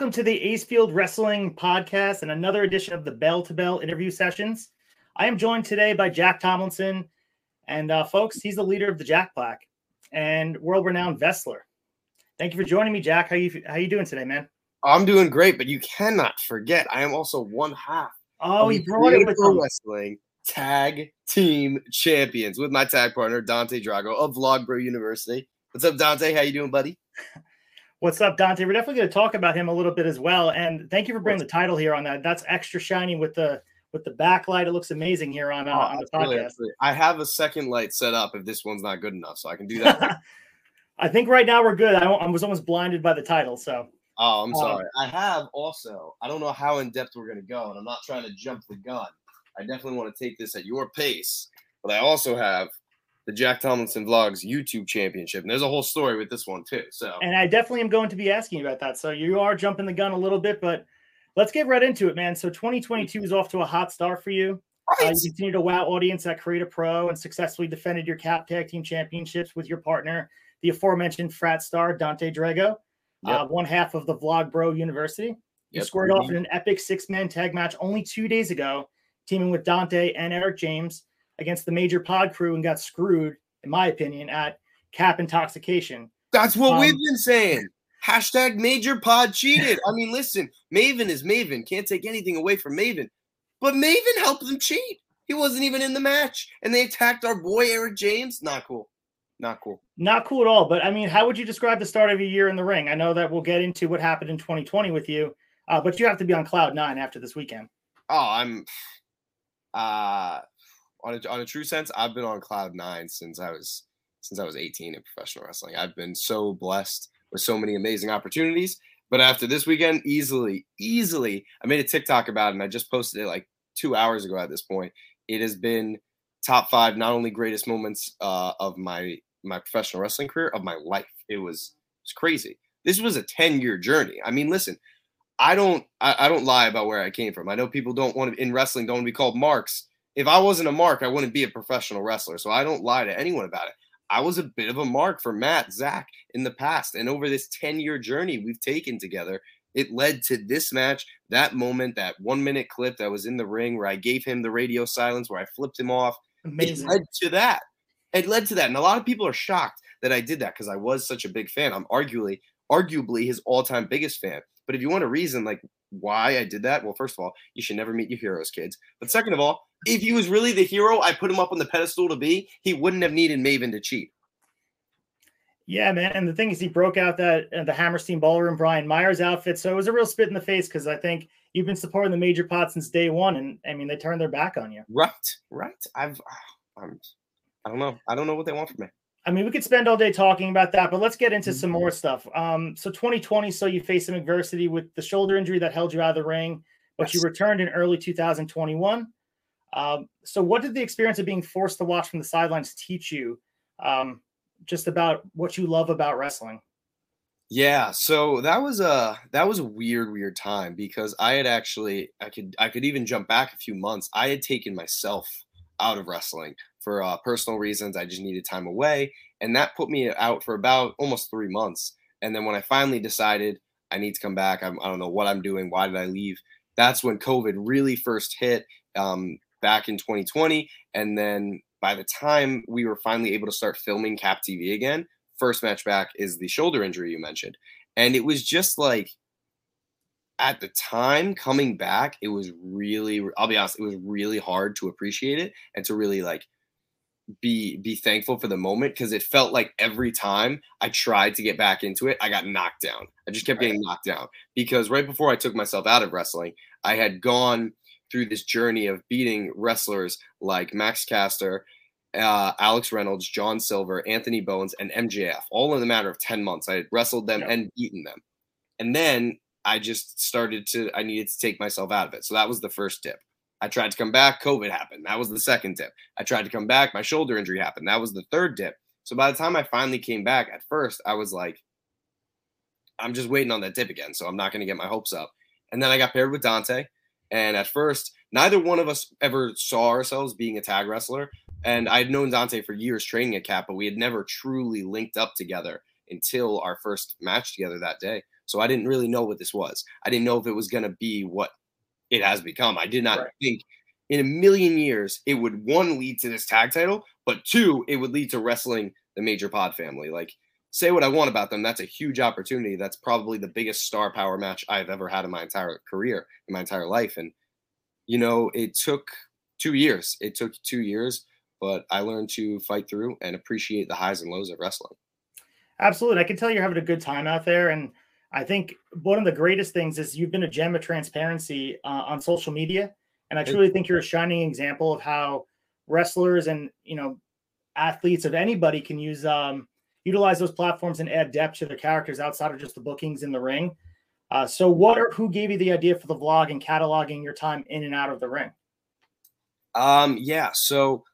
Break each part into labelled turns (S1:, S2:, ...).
S1: Welcome to the Acefield Wrestling Podcast and another edition of the Bell to Bell interview sessions. I am joined today by Jack Tomlinson, and uh, folks, he's the leader of the Jack Pack and world-renowned wrestler. Thank you for joining me, Jack. How you how you doing today, man?
S2: I'm doing great, but you cannot forget I am also one half.
S1: Oh, he brought it with
S2: wrestling tag team champions with my tag partner Dante Drago of Vlogbro University. What's up, Dante? How you doing, buddy?
S1: What's up, Dante? We're definitely going to talk about him a little bit as well. And thank you for bringing the title here on that. That's extra shiny with the with the backlight. It looks amazing here on, uh, oh, on the podcast.
S2: I have a second light set up if this one's not good enough, so I can do that.
S1: I think right now we're good. I, I, was almost blinded by the title, so.
S2: Oh, I'm um, sorry. Um, I have also. I don't know how in depth we're going to go, and I'm not trying to jump the gun. I definitely want to take this at your pace, but I also have the Jack Tomlinson Vlogs YouTube Championship. And there's a whole story with this one too. So,
S1: and I definitely am going to be asking you about that. So you are jumping the gun a little bit, but let's get right into it, man. So 2022 is off to a hot start for you. Right. Uh, you continue to wow audience at Create a Pro and successfully defended your Cap Tag Team Championships with your partner, the aforementioned frat star Dante Drago, yep. uh, one half of the Vlogbro University. You yep. squared mm-hmm. off in an epic six man tag match only two days ago, teaming with Dante and Eric James against the major pod crew and got screwed, in my opinion, at cap intoxication.
S2: That's what um, we've been saying. Hashtag major pod cheated. I mean, listen, Maven is Maven. Can't take anything away from Maven. But Maven helped them cheat. He wasn't even in the match. And they attacked our boy Eric James. Not cool. Not cool.
S1: Not cool at all. But I mean, how would you describe the start of your year in the ring? I know that we'll get into what happened in 2020 with you, uh, but you have to be on cloud nine after this weekend.
S2: Oh, I'm uh on a, on a true sense, I've been on cloud nine since I was since I was 18 in professional wrestling. I've been so blessed with so many amazing opportunities. But after this weekend, easily, easily, I made a TikTok about it and I just posted it like two hours ago at this point. It has been top five, not only greatest moments uh, of my my professional wrestling career, of my life. It was it's crazy. This was a 10 year journey. I mean, listen, I don't I, I, don't lie about where I came from. I know people don't want to in wrestling don't want to be called marks if I wasn't a mark, I wouldn't be a professional wrestler. So I don't lie to anyone about it. I was a bit of a mark for Matt, Zach in the past. And over this 10 year journey we've taken together, it led to this match, that moment, that one minute clip that was in the ring where I gave him the radio silence, where I flipped him off. Amazing. It led to that. It led to that. And a lot of people are shocked that I did that because I was such a big fan. I'm arguably, arguably his all time biggest fan. But if you want a reason like why I did that, well, first of all, you should never meet your heroes, kids. But second of all, if he was really the hero I put him up on the pedestal to be, he wouldn't have needed Maven to cheat.
S1: Yeah, man. And the thing is, he broke out that uh, the Hammerstein Ballroom Brian Myers outfit. So it was a real spit in the face because I think you've been supporting the major pod since day one, and I mean they turned their back on you.
S2: Right, right. I've, I'm, I don't know. I don't know what they want from me.
S1: I mean, we could spend all day talking about that, but let's get into some more stuff. Um, so 2020, so you faced some adversity with the shoulder injury that held you out of the ring, but yes. you returned in early 2021. Um, so, what did the experience of being forced to watch from the sidelines teach you, um, just about what you love about wrestling?
S2: Yeah, so that was a that was a weird, weird time because I had actually I could I could even jump back a few months. I had taken myself out of wrestling for uh, personal reasons. I just needed time away, and that put me out for about almost three months. And then when I finally decided I need to come back, I'm, I do not know what I'm doing. Why did I leave? That's when COVID really first hit. Um, back in 2020. And then by the time we were finally able to start filming Cap TV again, first match back is the shoulder injury you mentioned. And it was just like at the time coming back, it was really, I'll be honest, it was really hard to appreciate it and to really like be be thankful for the moment because it felt like every time I tried to get back into it, I got knocked down. I just kept getting knocked down because right before I took myself out of wrestling, I had gone through this journey of beating wrestlers like Max Caster, uh, Alex Reynolds, John Silver, Anthony Bowens, and MJF, all in a matter of 10 months. I had wrestled them and beaten them. And then I just started to, I needed to take myself out of it. So that was the first tip. I tried to come back, COVID happened. That was the second tip. I tried to come back, my shoulder injury happened. That was the third tip. So by the time I finally came back, at first, I was like, I'm just waiting on that tip again. So I'm not going to get my hopes up. And then I got paired with Dante. And at first, neither one of us ever saw ourselves being a tag wrestler. And I had known Dante for years training at Cap, but we had never truly linked up together until our first match together that day. So I didn't really know what this was. I didn't know if it was going to be what it has become. I did not right. think in a million years it would one lead to this tag title, but two, it would lead to wrestling the major pod family. Like, say what I want about them. That's a huge opportunity. That's probably the biggest star power match I've ever had in my entire career, in my entire life. And, you know, it took two years. It took two years, but I learned to fight through and appreciate the highs and lows of wrestling.
S1: Absolutely. I can tell you're having a good time out there. And I think one of the greatest things is you've been a gem of transparency uh, on social media. And I truly think you're a shining example of how wrestlers and, you know, athletes of anybody can use, um, utilize those platforms and add depth to their characters outside of just the bookings in the ring. Uh, so, what or who gave you the idea for the vlog and cataloging your time in and out of the ring?
S2: Um, yeah. So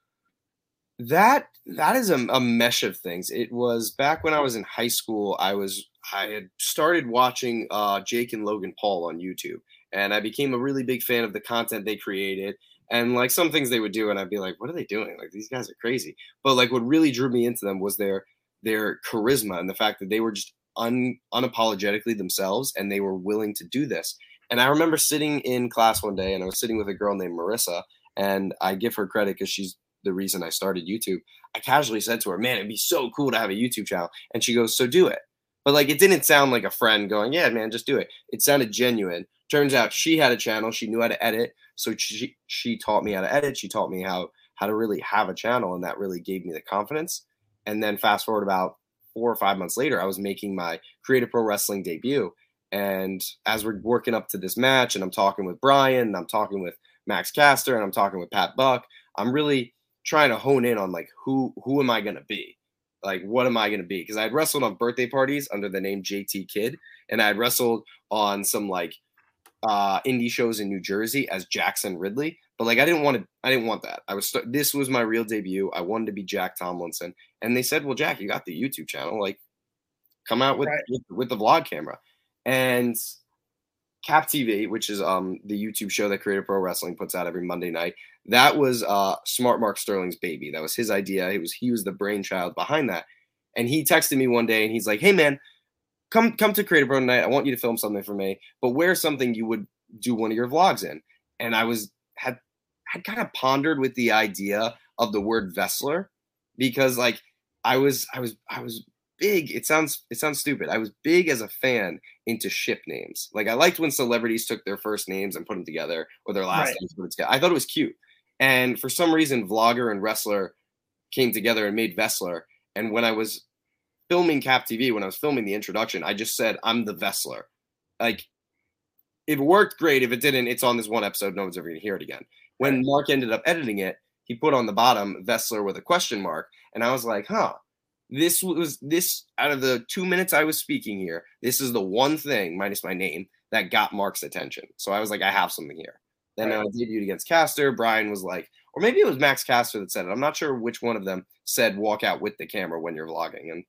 S2: that that is a, a mesh of things. It was back when I was in high school. I was I had started watching uh, Jake and Logan Paul on YouTube, and I became a really big fan of the content they created. And like some things they would do, and I'd be like, "What are they doing? Like these guys are crazy." But like what really drew me into them was their their charisma and the fact that they were just un, unapologetically themselves, and they were willing to do this. And I remember sitting in class one day, and I was sitting with a girl named Marissa, and I give her credit because she's the reason I started YouTube. I casually said to her, "Man, it'd be so cool to have a YouTube channel," and she goes, "So do it." But like, it didn't sound like a friend going, "Yeah, man, just do it." It sounded genuine. Turns out she had a channel. She knew how to edit, so she she taught me how to edit. She taught me how how to really have a channel, and that really gave me the confidence. And then fast forward about four or five months later, I was making my create a pro wrestling debut. And as we're working up to this match, and I'm talking with Brian, and I'm talking with Max Caster, and I'm talking with Pat Buck, I'm really trying to hone in on like who who am I gonna be? Like what am I gonna be? Because I had wrestled on birthday parties under the name JT Kid, and I had wrestled on some like uh indie shows in New Jersey as Jackson Ridley. But like I didn't want to I didn't want that. I was this was my real debut. I wanted to be Jack Tomlinson. And they said, Well, Jack, you got the YouTube channel. Like come out with, right. with, with the vlog camera. And Cap TV, which is um the YouTube show that Create a Pro Wrestling puts out every Monday night. That was uh Smart Mark Sterling's baby. That was his idea. He was he was the brainchild behind that. And he texted me one day and he's like, "Hey man, come come to Create a Pro tonight. I want you to film something for me, but wear something you would do one of your vlogs in." And I was had had kind of pondered with the idea of the word Vestler because like I was I was I was big. It sounds it sounds stupid. I was big as a fan into ship names. Like I liked when celebrities took their first names and put them together or their last right. names put together. I thought it was cute. And for some reason, vlogger and wrestler came together and made Vestler. And when I was filming Cap TV, when I was filming the introduction, I just said I'm the Vestler. Like it worked great. If it didn't, it's on this one episode. No one's ever gonna hear it again. When Mark ended up editing it, he put on the bottom Vestler with a question mark, and I was like, huh this was this out of the two minutes I was speaking here, this is the one thing, minus my name, that got Mark's attention. So I was like, I have something here. Then right. I debuted against Caster. Brian was like, or maybe it was Max Caster that said it. I'm not sure which one of them said walk out with the camera when you're vlogging. And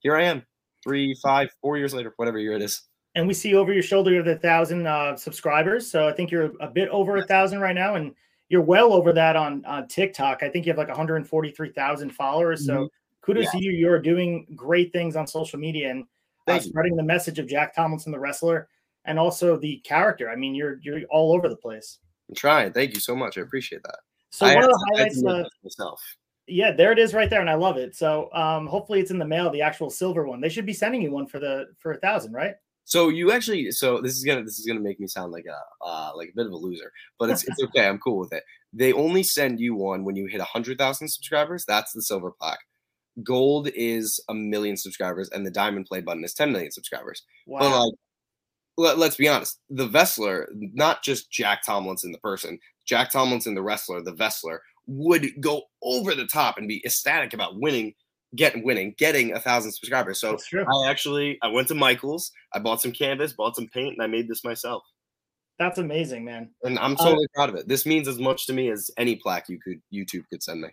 S2: here I am, three, five, four years later, whatever year it is.
S1: And we see over your shoulder you have the thousand uh, subscribers. So I think you're a bit over a thousand right now, and you're well over that on on TikTok. I think you have like 143,000 followers. So mm-hmm kudos yeah. to you. You're doing great things on social media and uh, spreading the message of Jack Tomlinson, the wrestler, and also the character. I mean, you're you're all over the place.
S2: I'm trying. Thank you so much. I appreciate that.
S1: So I one of the highlights uh, myself. Yeah, there it is right there, and I love it. So um, hopefully it's in the mail, the actual silver one. They should be sending you one for the for a thousand, right?
S2: So you actually, so this is gonna this is gonna make me sound like a uh, like a bit of a loser, but it's it's okay. I'm cool with it. They only send you one when you hit a hundred thousand subscribers. That's the silver plaque. Gold is a million subscribers, and the diamond play button is 10 million subscribers. Wow. But like, let, let's be honest, the Vestler, not just Jack Tomlinson, the person, Jack Tomlinson, the wrestler, the Vestler, would go over the top and be ecstatic about winning, getting winning, getting a thousand subscribers. So I actually I went to Michael's, I bought some canvas, bought some paint, and I made this myself.
S1: That's amazing, man.
S2: And I'm totally uh, proud of it. This means as much to me as any plaque you could YouTube could send me.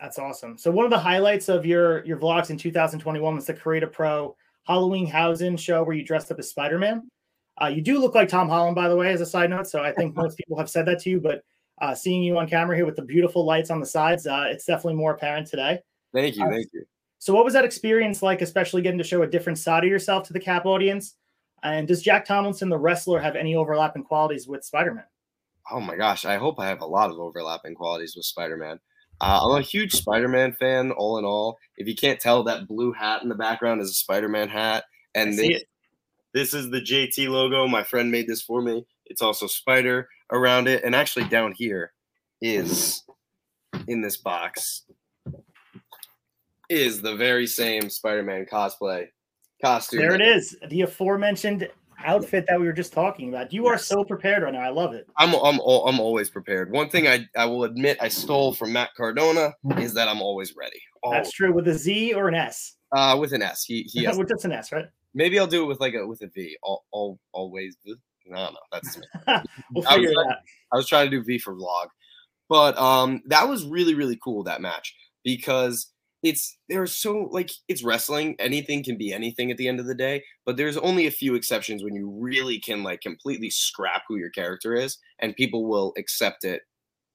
S1: That's awesome. So one of the highlights of your your vlogs in 2021 was the Create a Pro Halloween Housen show where you dressed up as Spider Man. Uh, you do look like Tom Holland, by the way, as a side note. So I think most people have said that to you, but uh, seeing you on camera here with the beautiful lights on the sides, uh, it's definitely more apparent today.
S2: Thank you, uh, thank you.
S1: So what was that experience like, especially getting to show a different side of yourself to the Cap audience? And does Jack Tomlinson, the wrestler, have any overlapping qualities with Spider Man?
S2: Oh my gosh, I hope I have a lot of overlapping qualities with Spider Man. Uh, I'm a huge Spider Man fan, all in all. If you can't tell, that blue hat in the background is a Spider Man hat. And this, this is the JT logo. My friend made this for me. It's also Spider around it. And actually, down here is in this box is the very same Spider Man cosplay costume.
S1: There it is. The aforementioned outfit that we were just talking about. You are so prepared right now. I love it.
S2: I'm I'm I'm always prepared. One thing I I will admit I stole from Matt Cardona is that I'm always ready.
S1: Always. That's true. With a Z or an S?
S2: Uh, with an S. He he has
S1: with just an S, right?
S2: Maybe I'll do it with like a with a V. All all always. No, no, that's.
S1: we'll figure
S2: it
S1: out.
S2: I was trying to do V for vlog, but um, that was really really cool that match because it's there's so like it's wrestling anything can be anything at the end of the day but there's only a few exceptions when you really can like completely scrap who your character is and people will accept it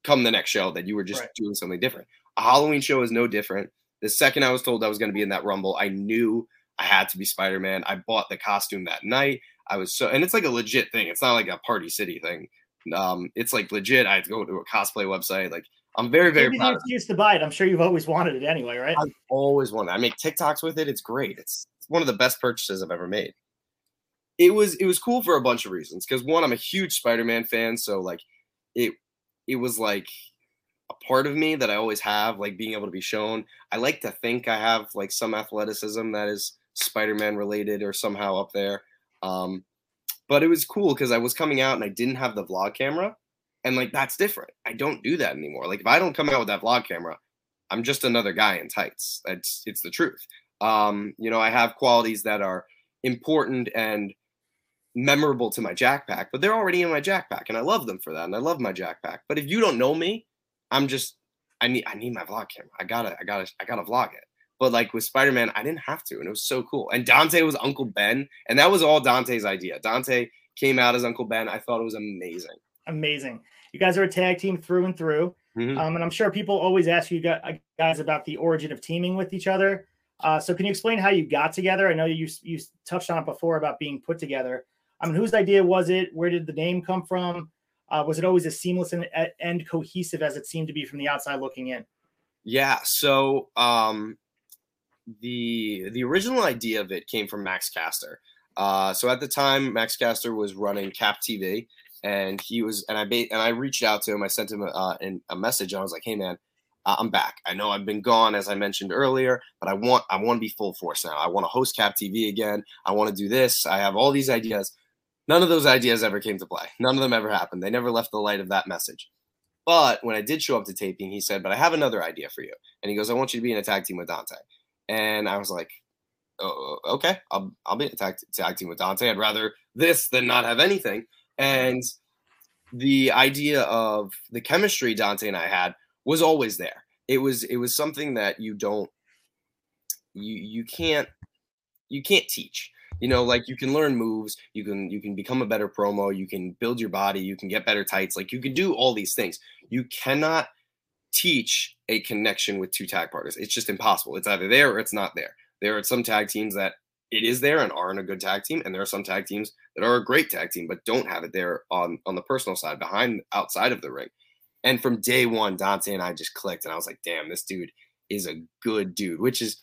S2: come the next show that you were just right. doing something different. A halloween show is no different. The second i was told i was going to be in that rumble i knew i had to be spider-man. I bought the costume that night. I was so and it's like a legit thing. It's not like a party city thing. Um it's like legit i had to go to a cosplay website like I'm very, very Maybe
S1: proud. Excuse to buy it. I'm sure you've always wanted it anyway, right?
S2: I've always wanted. It. I make TikToks with it. It's great. It's one of the best purchases I've ever made. It was it was cool for a bunch of reasons. Because one, I'm a huge Spider-Man fan, so like it it was like a part of me that I always have, like being able to be shown. I like to think I have like some athleticism that is Spider-Man related or somehow up there. Um, but it was cool because I was coming out and I didn't have the vlog camera. And like that's different. I don't do that anymore. Like if I don't come out with that vlog camera, I'm just another guy in tights. It's it's the truth. Um, you know, I have qualities that are important and memorable to my jackpack, but they're already in my jackpack and I love them for that. And I love my jackpack. But if you don't know me, I'm just I need I need my vlog camera. I gotta I gotta I gotta vlog it. But like with Spider-Man, I didn't have to, and it was so cool. And Dante was Uncle Ben, and that was all Dante's idea. Dante came out as Uncle Ben. I thought it was amazing
S1: amazing. You guys are a tag team through and through. Mm-hmm. Um, and I'm sure people always ask you guys about the origin of teaming with each other. Uh, so can you explain how you got together? I know you you touched on it before about being put together. I mean, whose idea was it? Where did the name come from? Uh, was it always as seamless and, and cohesive as it seemed to be from the outside looking in?
S2: Yeah. So um, the the original idea of it came from Max Caster. Uh, so at the time, Max Caster was running Cap TV, and he was and I ba- and I reached out to him. I sent him a, uh, a message. And I was like, "Hey, man, I'm back. I know I've been gone, as I mentioned earlier, but I want I want to be full force now. I want to host Cap TV again. I want to do this. I have all these ideas. None of those ideas ever came to play. None of them ever happened. They never left the light of that message. But when I did show up to taping, he said, "But I have another idea for you." And he goes, "I want you to be in a tag team with Dante." And I was like, oh, "Okay, I'll I'll be in a tag, tag team with Dante. I'd rather this than not have anything." And the idea of the chemistry Dante and I had was always there. It was it was something that you don't you you can't you can't teach. You know, like you can learn moves, you can you can become a better promo, you can build your body, you can get better tights, like you can do all these things. You cannot teach a connection with two tag partners. It's just impossible. It's either there or it's not there. There are some tag teams that it is there and aren't a good tag team, and there are some tag teams that are a great tag team but don't have it there on on the personal side behind outside of the ring. And from day one, Dante and I just clicked, and I was like, "Damn, this dude is a good dude." Which is,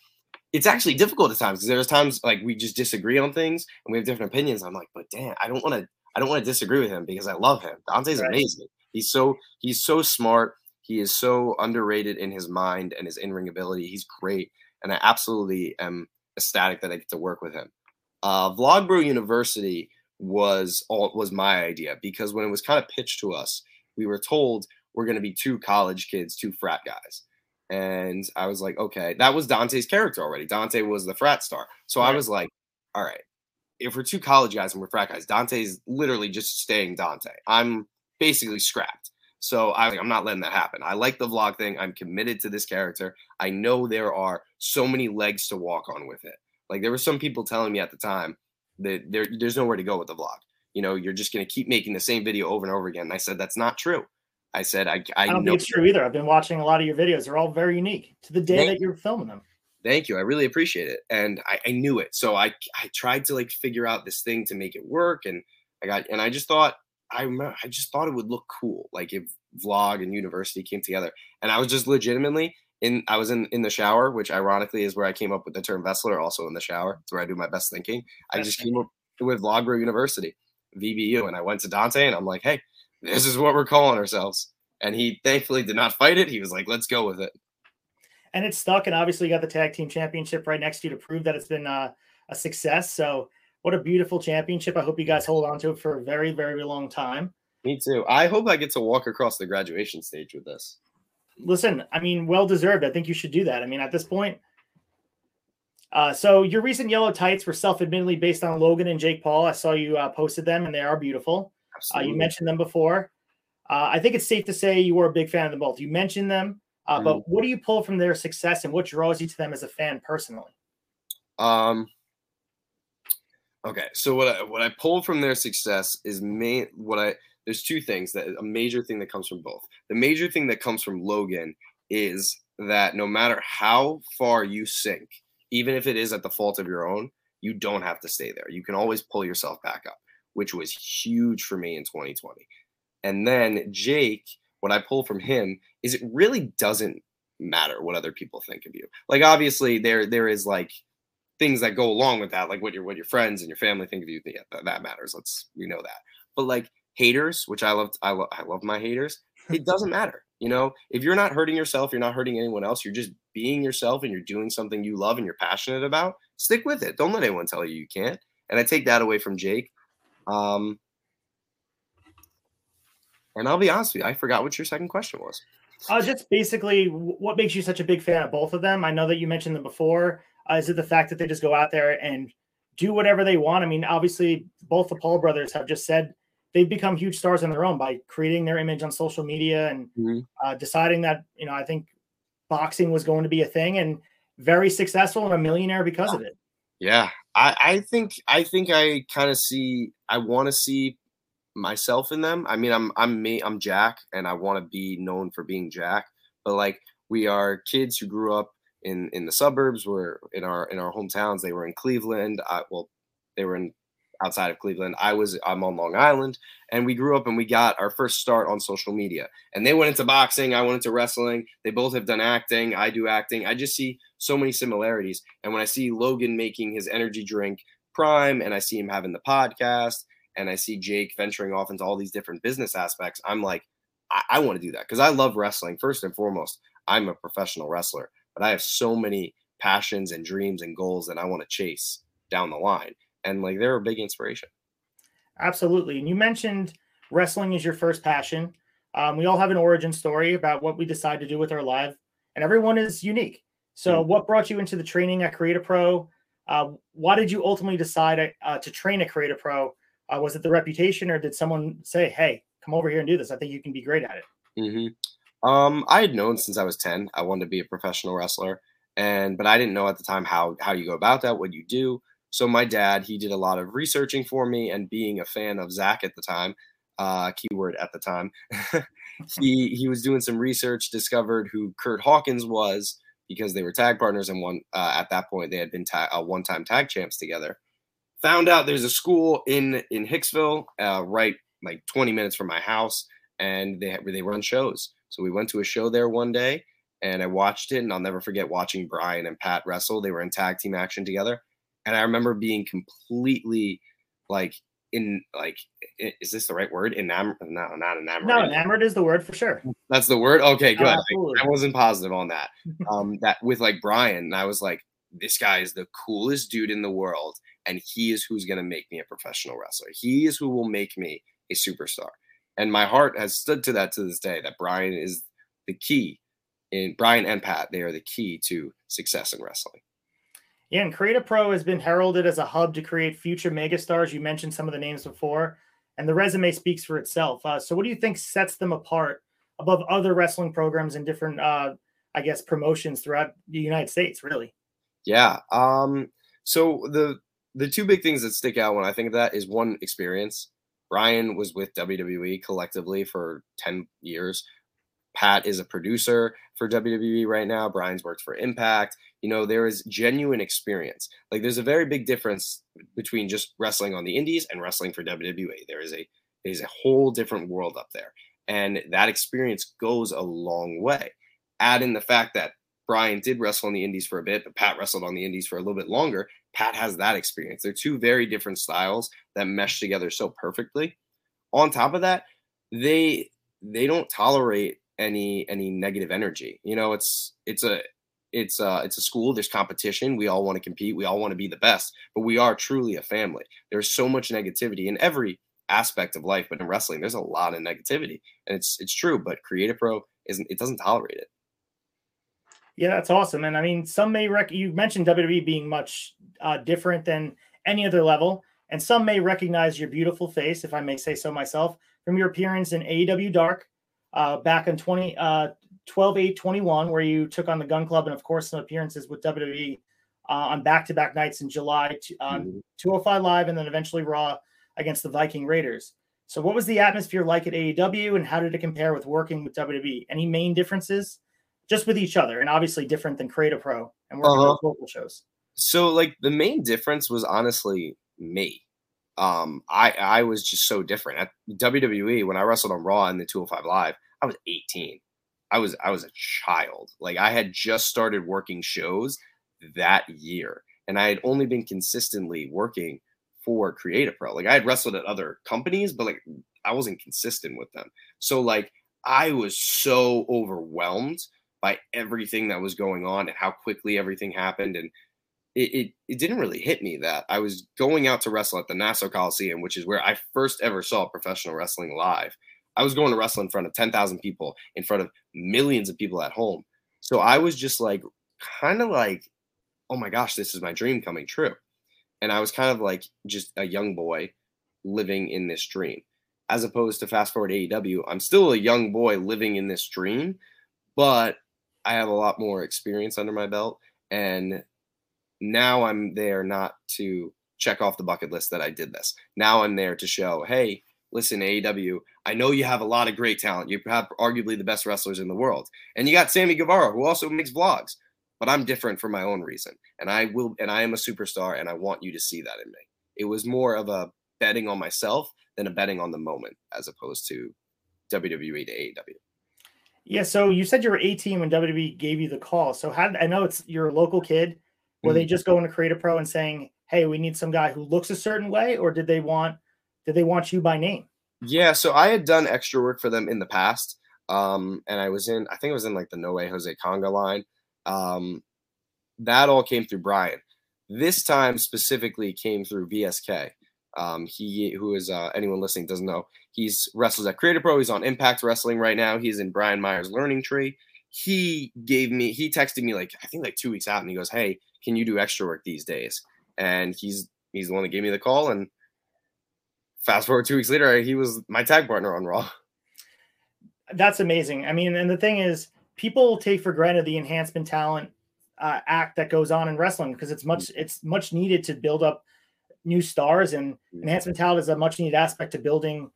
S2: it's actually difficult at times because there's times like we just disagree on things and we have different opinions. I'm like, "But damn, I don't want to, I don't want to disagree with him because I love him." Dante's right. amazing. He's so he's so smart. He is so underrated in his mind and his in ring ability. He's great, and I absolutely am ecstatic that I get to work with him. Uh, Vlogbro University was all was my idea because when it was kind of pitched to us, we were told we're going to be two college kids, two frat guys. And I was like, okay, that was Dante's character already. Dante was the frat star. So right. I was like, all right, if we're two college guys and we're frat guys, Dante's literally just staying Dante. I'm basically scrapped. So I, I'm not letting that happen. I like the vlog thing. I'm committed to this character. I know there are so many legs to walk on with it. Like there were some people telling me at the time that there, there's nowhere to go with the vlog. You know, you're just going to keep making the same video over and over again. And I said, that's not true. I said, I, I,
S1: I don't
S2: know
S1: think it's true either. I've been watching a lot of your videos. They're all very unique to the day that you're filming them.
S2: Thank you. I really appreciate it. And I, I knew it. So I I tried to like figure out this thing to make it work. And I got and I just thought I I just thought it would look cool. Like if vlog and university came together. And I was just legitimately in I was in in the shower, which ironically is where I came up with the term Vestler, also in the shower. It's where I do my best thinking. I just came up with Vlogbro University, VBU, and I went to Dante and I'm like, hey, this is what we're calling ourselves. And he thankfully did not fight it. He was like, let's go with it
S1: and it stuck. And obviously, you got the tag team championship right next to you to prove that it's been uh, a success. So, what a beautiful championship! I hope you guys hold on to it for a very, very long time.
S2: Me too. I hope I get to walk across the graduation stage with this.
S1: Listen, I mean, well deserved. I think you should do that. I mean, at this point. Uh, so your recent yellow tights were self-admittedly based on Logan and Jake Paul. I saw you uh, posted them, and they are beautiful. Uh, you mentioned them before. Uh, I think it's safe to say you were a big fan of them both. You mentioned them. Uh, mm-hmm. But what do you pull from their success, and what draws you to them as a fan personally?
S2: Um. Okay, so what I what I pull from their success is main what I there's two things that a major thing that comes from both. The major thing that comes from Logan is that no matter how far you sink, even if it is at the fault of your own, you don't have to stay there. You can always pull yourself back up, which was huge for me in 2020. And then Jake what I pull from him is it really doesn't matter what other people think of you. Like obviously there there is like things that go along with that, like what your what your friends and your family think of you. Yeah, that, that matters. Let's we know that. But like haters, which I love, I love, I love my haters. It doesn't matter. You know, if you're not hurting yourself, you're not hurting anyone else. You're just being yourself, and you're doing something you love and you're passionate about. Stick with it. Don't let anyone tell you you can't. And I take that away from Jake. Um, and I'll be honest with you, I forgot what your second question was.
S1: Uh, just basically, what makes you such a big fan of both of them? I know that you mentioned them before. Uh, is it the fact that they just go out there and do whatever they want? I mean, obviously, both the Paul brothers have just said they've become huge stars on their own by creating their image on social media and mm-hmm. uh, deciding that, you know, I think boxing was going to be a thing and very successful and a millionaire because of it.
S2: Yeah. I, I think I think I kind of see I want to see myself in them. I mean, I'm I'm me, I'm Jack, and I want to be known for being Jack. But like, we are kids who grew up in in the suburbs. We're in our in our hometowns. They were in Cleveland. I, well, they were in outside of Cleveland. I was I'm on Long Island, and we grew up and we got our first start on social media. And they went into boxing. I went into wrestling. They both have done acting. I do acting. I just see so many similarities. And when I see Logan making his energy drink Prime, and I see him having the podcast, and I see Jake venturing off into all these different business aspects, I'm like, I, I want to do that because I love wrestling. First and foremost, I'm a professional wrestler, but I have so many passions and dreams and goals that I want to chase down the line. And like they're a big inspiration.
S1: Absolutely. And you mentioned wrestling is your first passion. Um, we all have an origin story about what we decide to do with our life, and everyone is unique. So, mm-hmm. what brought you into the training at Create A Pro? Uh, why did you ultimately decide uh, to train at Create A Pro? Uh, was it the reputation, or did someone say, "Hey, come over here and do this"? I think you can be great at it.
S2: Mm-hmm. Um, I had known since I was ten I wanted to be a professional wrestler, and but I didn't know at the time how how you go about that, what you do. So my dad, he did a lot of researching for me, and being a fan of Zach at the time, uh, keyword at the time, he he was doing some research, discovered who Kurt Hawkins was because they were tag partners, and one uh, at that point they had been ta- uh, one-time tag champs together found out there's a school in in Hicksville, uh, right like 20 minutes from my house, and they they run shows. So we went to a show there one day, and I watched it, and I'll never forget watching Brian and Pat wrestle. They were in tag team action together, and I remember being completely like in like is this the right word? Enamored no not enamored.
S1: No enamored is the word for sure.
S2: That's the word? Okay good. Oh, I, I wasn't positive on that. Um that with like brian and i was like this guy is the coolest dude in the world and he is who's going to make me a professional wrestler. He is who will make me a superstar. And my heart has stood to that to this day that Brian is the key in Brian and Pat, they are the key to success in wrestling.
S1: Yeah, and Create A Pro has been heralded as a hub to create future megastars. You mentioned some of the names before, and the resume speaks for itself. Uh, so, what do you think sets them apart above other wrestling programs and different, uh, I guess, promotions throughout the United States? Really?
S2: Yeah. Um. So the the two big things that stick out when I think of that is one experience. Brian was with WWE collectively for 10 years. Pat is a producer for WWE right now. Brian's worked for Impact. You know, there is genuine experience. Like there's a very big difference between just wrestling on the indies and wrestling for WWE. There is a there's a whole different world up there. And that experience goes a long way. Add in the fact that Brian did wrestle on the indies for a bit, but Pat wrestled on the indies for a little bit longer. Pat has that experience. They're two very different styles that mesh together so perfectly. On top of that, they they don't tolerate any any negative energy. You know, it's it's a it's a it's a school. There's competition. We all want to compete. We all want to be the best. But we are truly a family. There's so much negativity in every aspect of life, but in wrestling, there's a lot of negativity, and it's it's true. But Create a Pro isn't. It doesn't tolerate it.
S1: Yeah, that's awesome. And I mean, some may rec- you mentioned WWE being much uh, different than any other level, and some may recognize your beautiful face, if I may say so myself, from your appearance in AEW Dark uh, back in 20, uh, 12 8 21, where you took on the Gunn Club and, of course, some appearances with WWE uh, on back to back nights in July, um, mm-hmm. 205 Live, and then eventually Raw against the Viking Raiders. So, what was the atmosphere like at AEW, and how did it compare with working with WWE? Any main differences, just with each other, and obviously different than Create A Pro and working uh-huh. local shows?
S2: So, like the main difference was honestly me um, I I was just so different at WWE when I wrestled on Raw and the 205 Live. I was 18. I was I was a child. Like I had just started working shows that year, and I had only been consistently working for Create a Pro. Like I had wrestled at other companies, but like I wasn't consistent with them. So like I was so overwhelmed by everything that was going on and how quickly everything happened and it, it, it didn't really hit me that I was going out to wrestle at the Nassau Coliseum, which is where I first ever saw professional wrestling live. I was going to wrestle in front of 10,000 people, in front of millions of people at home. So I was just like, kind of like, oh my gosh, this is my dream coming true. And I was kind of like just a young boy living in this dream. As opposed to fast forward AEW, I'm still a young boy living in this dream, but I have a lot more experience under my belt. And now I'm there not to check off the bucket list that I did this. Now I'm there to show, hey, listen, AEW, I know you have a lot of great talent. You have arguably the best wrestlers in the world. And you got Sammy Guevara, who also makes vlogs. But I'm different for my own reason. And I will and I am a superstar and I want you to see that in me. It was more of a betting on myself than a betting on the moment as opposed to WWE to AEW.
S1: Yeah, so you said you were 18 when WWE gave you the call. So how did I know it's you're a local kid were they mm-hmm. just going to Create A Pro and saying, "Hey, we need some guy who looks a certain way," or did they want did they want you by name?
S2: Yeah, so I had done extra work for them in the past, um, and I was in I think it was in like the No Way Jose Conga line. Um, that all came through Brian. This time specifically came through VSK. Um, he, who is uh, anyone listening doesn't know, he's wrestles at Create A Pro. He's on Impact Wrestling right now. He's in Brian Myers' Learning Tree. He gave me, he texted me like I think like two weeks out, and he goes, "Hey, can you do extra work these days? And he's he's the one that gave me the call. And fast forward two weeks later, he was my tag partner on Raw.
S1: That's amazing. I mean, and the thing is, people take for granted the enhancement talent uh, act that goes on in wrestling because it's much it's much needed to build up new stars and mm. enhancement talent is a much needed aspect to building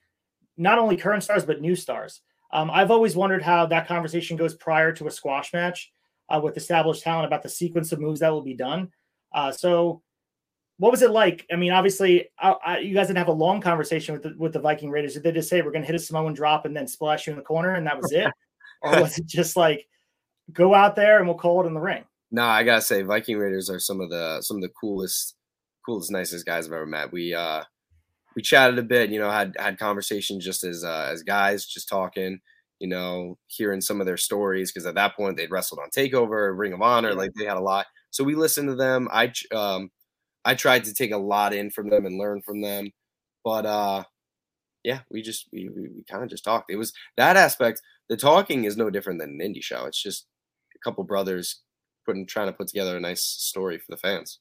S1: not only current stars but new stars. Um, I've always wondered how that conversation goes prior to a squash match uh, with established talent about the sequence of moves that will be done. Uh, so, what was it like? I mean, obviously, I, I, you guys didn't have a long conversation with the, with the Viking Raiders. Did they just say we're going to hit a Samoan drop and then splash you in the corner, and that was it, or was it just like go out there and we'll call it in the ring?
S2: No, I gotta say, Viking Raiders are some of the some of the coolest, coolest, nicest guys I've ever met. We uh we chatted a bit, you know, had had conversations just as uh, as guys, just talking you know, hearing some of their stories because at that point they'd wrestled on Takeover, Ring of Honor, yeah. like they had a lot. So we listened to them. I um, I tried to take a lot in from them and learn from them, but uh, yeah, we just we we, we kind of just talked. It was that aspect. The talking is no different than an indie show. It's just a couple brothers putting trying to put together a nice story for the fans.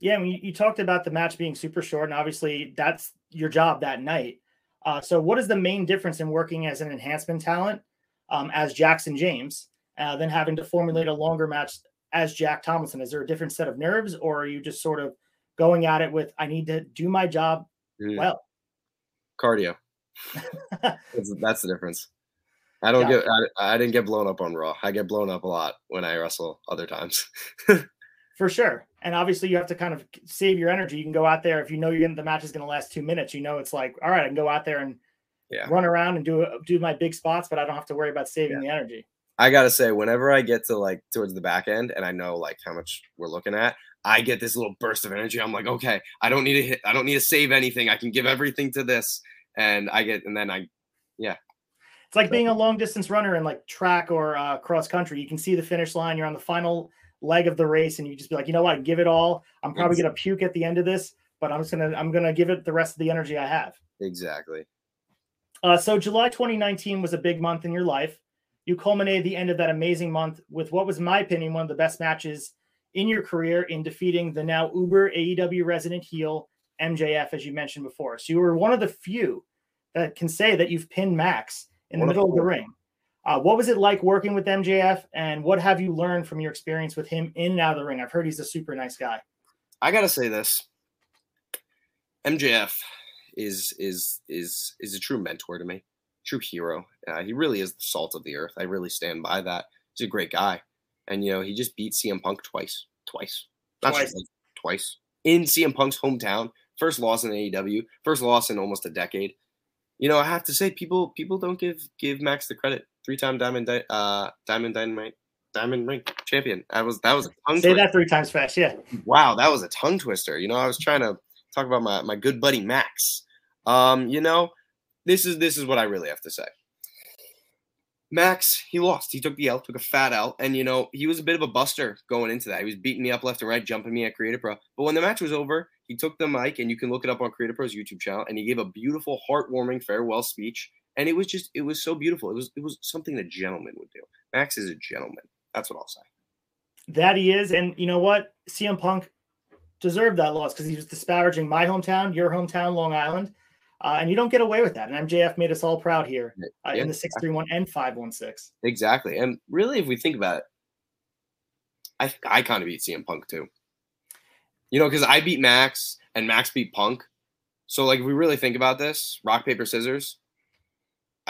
S1: Yeah, I mean, you talked about the match being super short, and obviously that's your job that night. Uh, so, what is the main difference in working as an enhancement talent um, as Jackson James uh, than having to formulate a longer match as Jack Tomlinson? Is there a different set of nerves, or are you just sort of going at it with, I need to do my job mm. well?
S2: Cardio. that's, that's the difference. I don't get. I, I didn't get blown up on Raw. I get blown up a lot when I wrestle other times.
S1: For sure. And obviously, you have to kind of save your energy. You can go out there if you know you're gonna, the match is going to last two minutes. You know, it's like, all right, I can go out there and
S2: yeah.
S1: run around and do do my big spots, but I don't have to worry about saving yeah. the energy.
S2: I gotta say, whenever I get to like towards the back end and I know like how much we're looking at, I get this little burst of energy. I'm like, okay, I don't need to hit, I don't need to save anything. I can give everything to this, and I get, and then I, yeah.
S1: It's like being a long distance runner in like track or uh, cross country. You can see the finish line. You're on the final leg of the race and you just be like, you know what, give it all. I'm probably gonna puke at the end of this, but I'm just gonna I'm gonna give it the rest of the energy I have.
S2: Exactly.
S1: Uh, so July 2019 was a big month in your life. You culminated the end of that amazing month with what was, in my opinion, one of the best matches in your career in defeating the now Uber AEW resident heel MJF, as you mentioned before. So you were one of the few that can say that you've pinned Max in the middle of the ring. Uh, what was it like working with MJF, and what have you learned from your experience with him in and out of the ring? I've heard he's a super nice guy.
S2: I gotta say this: MJF is is is is a true mentor to me, true hero. Uh, he really is the salt of the earth. I really stand by that. He's a great guy, and you know he just beat CM Punk twice, twice, not twice, just, twice in CM Punk's hometown. First loss in AEW, first loss in almost a decade. You know, I have to say, people people don't give give Max the credit three-time diamond di- uh diamond dynamite diamond ring champion. I was that was a
S1: tongue say twister. that three times fast. Yeah.
S2: Wow, that was a tongue twister. You know, I was trying to talk about my my good buddy Max. Um, you know, this is this is what I really have to say. Max, he lost. He took the L, took a fat L, and you know he was a bit of a buster going into that. He was beating me up left and right, jumping me at Create a Pro. But when the match was over, he took the mic, and you can look it up on Create a Pro's YouTube channel, and he gave a beautiful, heartwarming farewell speech and it was just it was so beautiful. It was it was something a gentleman would do. Max is a gentleman. That's what I'll say.
S1: That he is, and you know what? CM Punk deserved that loss because he was disparaging my hometown, your hometown, Long Island, uh, and you don't get away with that. And MJF made us all proud here uh, yeah. in the six three one and five one six.
S2: Exactly, and really, if we think about it, I I kind of beat CM Punk too. You know, because I beat Max and Max beat Punk. So, like, if we really think about this, rock paper scissors,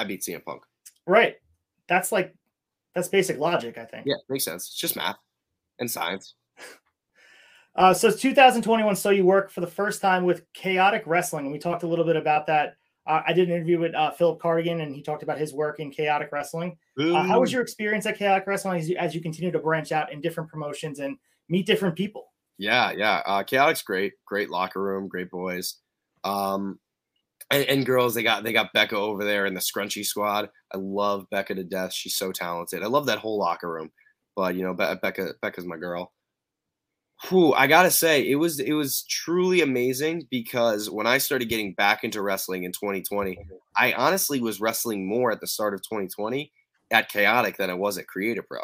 S2: I beat CM Punk.
S1: Right. That's like that's basic logic, I think.
S2: Yeah, makes sense. It's just math and science.
S1: Uh, so it's 2021. So you work for the first time with Chaotic Wrestling, and we talked a little bit about that. Uh, I did an interview with uh, Philip Cardigan, and he talked about his work in Chaotic Wrestling. Uh, how was your experience at Chaotic Wrestling as you, as you, continue to branch out in different promotions and meet different people?
S2: Yeah, yeah. Uh, Chaotic's great, great locker room, great boys. Um, and, and, girls they got they got becca over there in the scrunchy squad. I love becca to death. She's so talented. I love that whole locker room. But you know Be- becca becca's my girl. Whew, i gotta say it was it was truly amazing because when i started getting back into wrestling in 2020 i honestly was wrestling more at the start of 2020 at chaotic than i was at create a pro.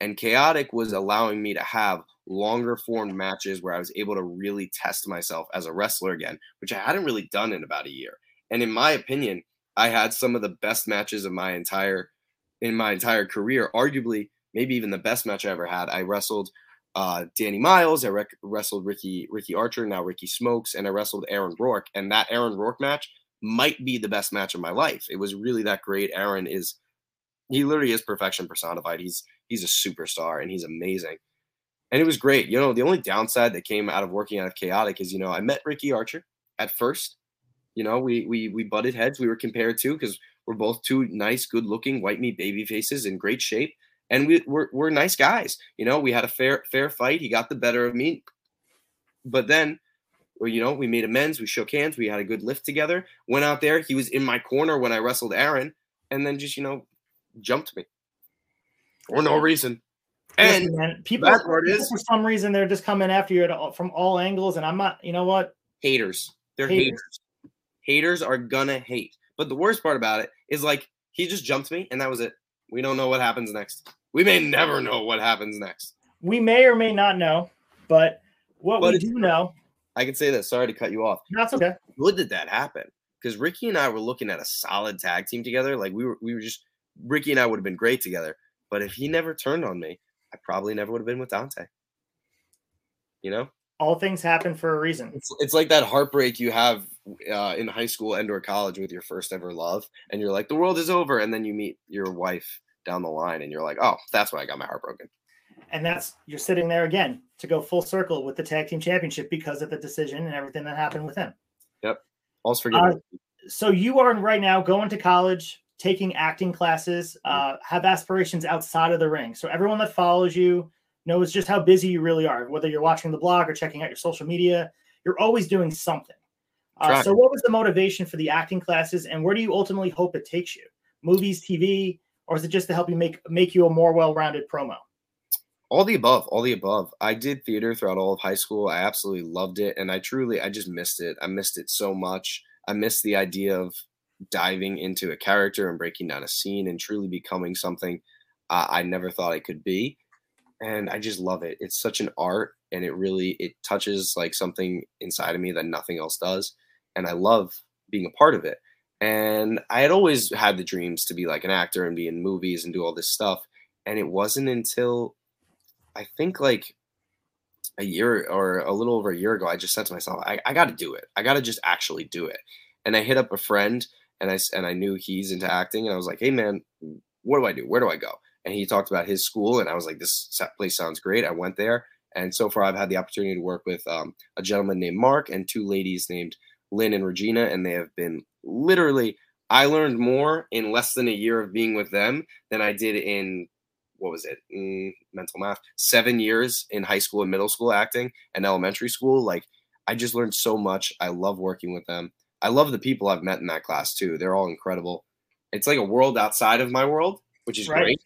S2: And chaotic was allowing me to have longer form matches where i was able to really test myself as a wrestler again which i hadn't really done in about a year and in my opinion, I had some of the best matches of my entire in my entire career. Arguably, maybe even the best match I ever had. I wrestled uh, Danny Miles. I rec- wrestled Ricky Ricky Archer, now Ricky Smokes, and I wrestled Aaron Rourke. And that Aaron Rourke match might be the best match of my life. It was really that great. Aaron is he literally is perfection personified. He's he's a superstar and he's amazing. And it was great. You know, the only downside that came out of working out of chaotic is, you know, I met Ricky Archer at first you know, we we we butted heads. We were compared to because we're both two nice, good-looking white meat baby faces in great shape, and we we're, we're nice guys. You know, we had a fair fair fight. He got the better of me, but then, well, you know, we made amends. We shook hands. We had a good lift together. Went out there. He was in my corner when I wrestled Aaron, and then just you know, jumped me for no reason.
S1: And Listen, people, people is, for some reason they're just coming after you all, from all angles, and I'm not. You know what?
S2: Haters. They're haters. haters haters are gonna hate. But the worst part about it is like he just jumped me and that was it. We don't know what happens next. We may never know what happens next.
S1: We may or may not know, but what but we do know.
S2: I can say this. Sorry to cut you off.
S1: That's okay.
S2: Good did that happen because Ricky and I were looking at a solid tag team together. Like we were, we were just Ricky and I would have been great together. But if he never turned on me, I probably never would have been with Dante. You know?
S1: All things happen for a reason.
S2: It's, it's like that heartbreak you have uh, in high school and or college with your first ever love, and you're like, the world is over, and then you meet your wife down the line, and you're like, oh, that's why I got my heart broken.
S1: And that's you're sitting there again to go full circle with the tag team championship because of the decision and everything that happened with him.
S2: Yep, all's forgiven. Uh,
S1: so you are right now going to college, taking acting classes, mm-hmm. uh, have aspirations outside of the ring. So everyone that follows you knows just how busy you really are. Whether you're watching the blog or checking out your social media, you're always doing something. Uh, so, what was the motivation for the acting classes, and where do you ultimately hope it takes you? Movies, TV, or is it just to help you make make you a more well-rounded promo?
S2: All the above, all the above. I did theater throughout all of high school. I absolutely loved it, and I truly, I just missed it. I missed it so much. I missed the idea of diving into a character and breaking down a scene and truly becoming something uh, I never thought I could be and I just love it. It's such an art and it really it touches like something inside of me that nothing else does and I love being a part of it. And I had always had the dreams to be like an actor and be in movies and do all this stuff and it wasn't until I think like a year or a little over a year ago I just said to myself I, I got to do it. I got to just actually do it. And I hit up a friend and I and I knew he's into acting and I was like, "Hey man, what do I do? Where do I go?" And he talked about his school, and I was like, this place sounds great. I went there, and so far I've had the opportunity to work with um, a gentleman named Mark and two ladies named Lynn and Regina, and they have been literally. I learned more in less than a year of being with them than I did in what was it mm, mental math seven years in high school and middle school acting and elementary school like i just learned so much i love working with them i love the people i've met in that class too they're all incredible it's like a world outside of my world which is right. great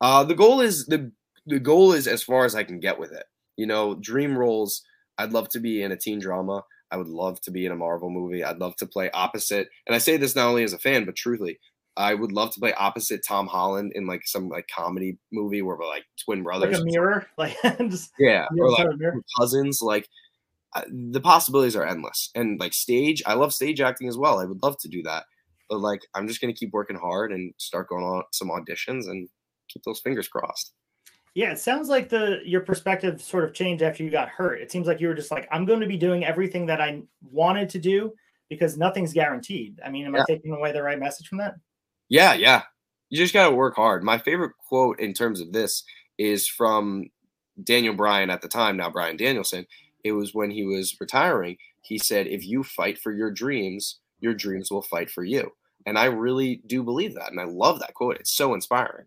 S2: uh, the goal is the the goal is as far as I can get with it. You know, dream roles. I'd love to be in a teen drama. I would love to be in a Marvel movie. I'd love to play opposite. And I say this not only as a fan, but truthfully, I would love to play opposite Tom Holland in like some like comedy movie where we're like twin brothers,
S1: like a mirror, like just
S2: yeah, or like cousins. Like uh, the possibilities are endless. And like stage, I love stage acting as well. I would love to do that, but like I'm just gonna keep working hard and start going on some auditions and keep those fingers crossed.
S1: Yeah, it sounds like the your perspective sort of changed after you got hurt. It seems like you were just like, I'm going to be doing everything that I wanted to do because nothing's guaranteed. I mean, am yeah. I taking away the right message from that?
S2: Yeah, yeah. You just got to work hard. My favorite quote in terms of this is from Daniel Bryan at the time, now Bryan Danielson. It was when he was retiring. He said, If you fight for your dreams, your dreams will fight for you. And I really do believe that. And I love that quote. It's so inspiring.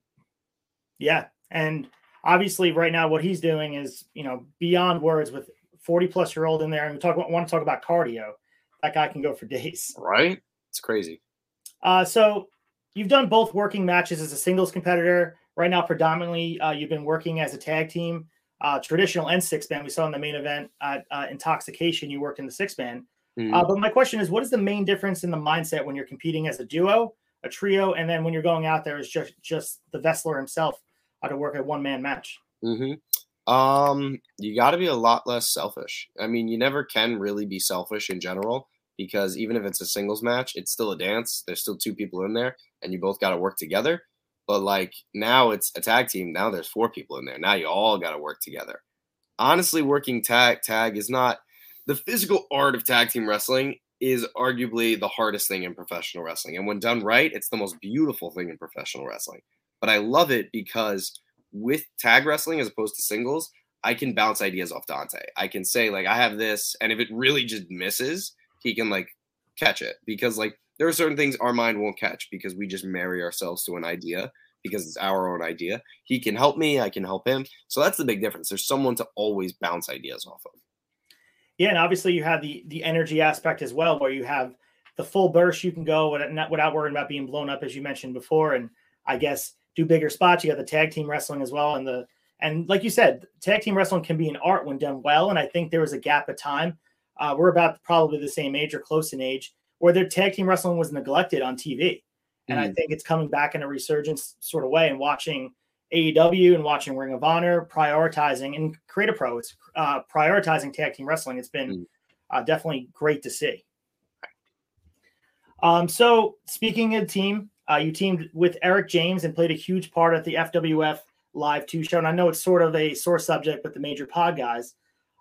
S1: Yeah. And obviously right now what he's doing is, you know, beyond words with 40 plus year old in there and we talk about, want to talk about cardio. That guy can go for days.
S2: Right? It's crazy.
S1: Uh, so you've done both working matches as a singles competitor. Right now, predominantly, uh, you've been working as a tag team, uh, traditional and six man. We saw in the main event at uh, Intoxication, you worked in the six man. Mm-hmm. Uh, but my question is, what is the main difference in the mindset when you're competing as a duo, a trio, and then when you're going out there as just just the wrestler himself how to work a one man match?
S2: Mm-hmm. Um, you got to be a lot less selfish. I mean, you never can really be selfish in general because even if it's a singles match, it's still a dance. There's still two people in there, and you both got to work together. But like now, it's a tag team. Now there's four people in there. Now you all got to work together. Honestly, working tag tag is not the physical art of tag team wrestling is arguably the hardest thing in professional wrestling. And when done right, it's the most beautiful thing in professional wrestling. But I love it because with tag wrestling as opposed to singles, I can bounce ideas off Dante. I can say like I have this, and if it really just misses, he can like catch it because like there are certain things our mind won't catch because we just marry ourselves to an idea because it's our own idea. He can help me, I can help him. So that's the big difference. There's someone to always bounce ideas off of.
S1: Yeah, and obviously you have the the energy aspect as well, where you have the full burst you can go without, without worrying about being blown up, as you mentioned before. And I guess do bigger spots. You got the tag team wrestling as well, and the and like you said, tag team wrestling can be an art when done well. And I think there was a gap of time. Uh, we're about probably the same age or close in age where their tag team wrestling was neglected on TV. And mm. I think it's coming back in a resurgence sort of way. And watching AEW and watching Ring of Honor prioritizing and Create a Pro, it's uh, prioritizing tag team wrestling. It's been mm. uh, definitely great to see. Um, so speaking of team, uh, you teamed with Eric James and played a huge part at the FWF Live 2 show. And I know it's sort of a sore subject with the major pod guys.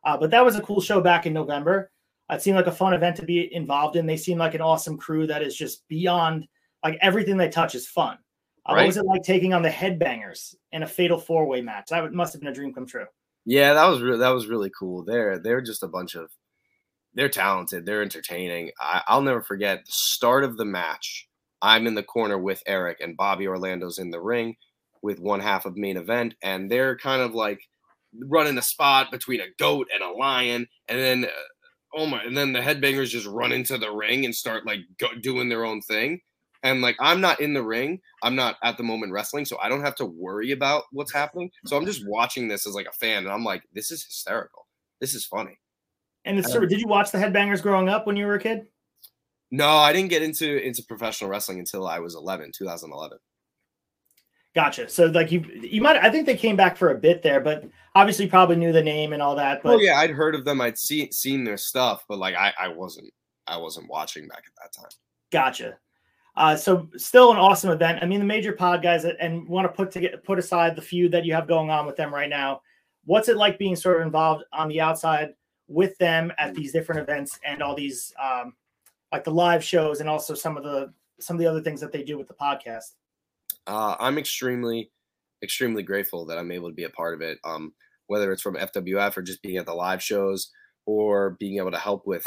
S1: Uh, but that was a cool show back in November. It seemed like a fun event to be involved in. They seem like an awesome crew that is just beyond like everything they touch is fun. Uh, right. What was it like taking on the Headbangers in a fatal four way match? That must have been a dream come true.
S2: Yeah, that was really that was really cool. They're they're just a bunch of they're talented. They're entertaining. I, I'll never forget the start of the match. I'm in the corner with Eric, and Bobby Orlando's in the ring with one half of main event, and they're kind of like running a spot between a goat and a lion, and then uh, oh my, and then the headbangers just run into the ring and start like go, doing their own thing. And like I'm not in the ring, I'm not at the moment wrestling, so I don't have to worry about what's happening. So I'm just watching this as like a fan, and I'm like, this is hysterical. This is funny.
S1: And it's sort of, did you watch the Headbangers growing up when you were a kid?
S2: No, I didn't get into into professional wrestling until I was 11, 2011.
S1: Gotcha. So like you you might I think they came back for a bit there, but obviously probably knew the name and all that. But
S2: oh yeah, I'd heard of them. I'd seen seen their stuff, but like I, I wasn't I wasn't watching back at that time.
S1: Gotcha. Uh, so still an awesome event. I mean, the major pod guys and want to put to get, put aside the feud that you have going on with them right now. What's it like being sort of involved on the outside with them at these different events and all these um, like the live shows and also some of the some of the other things that they do with the podcast?
S2: Uh, I'm extremely extremely grateful that I'm able to be a part of it. Um, whether it's from FWF or just being at the live shows or being able to help with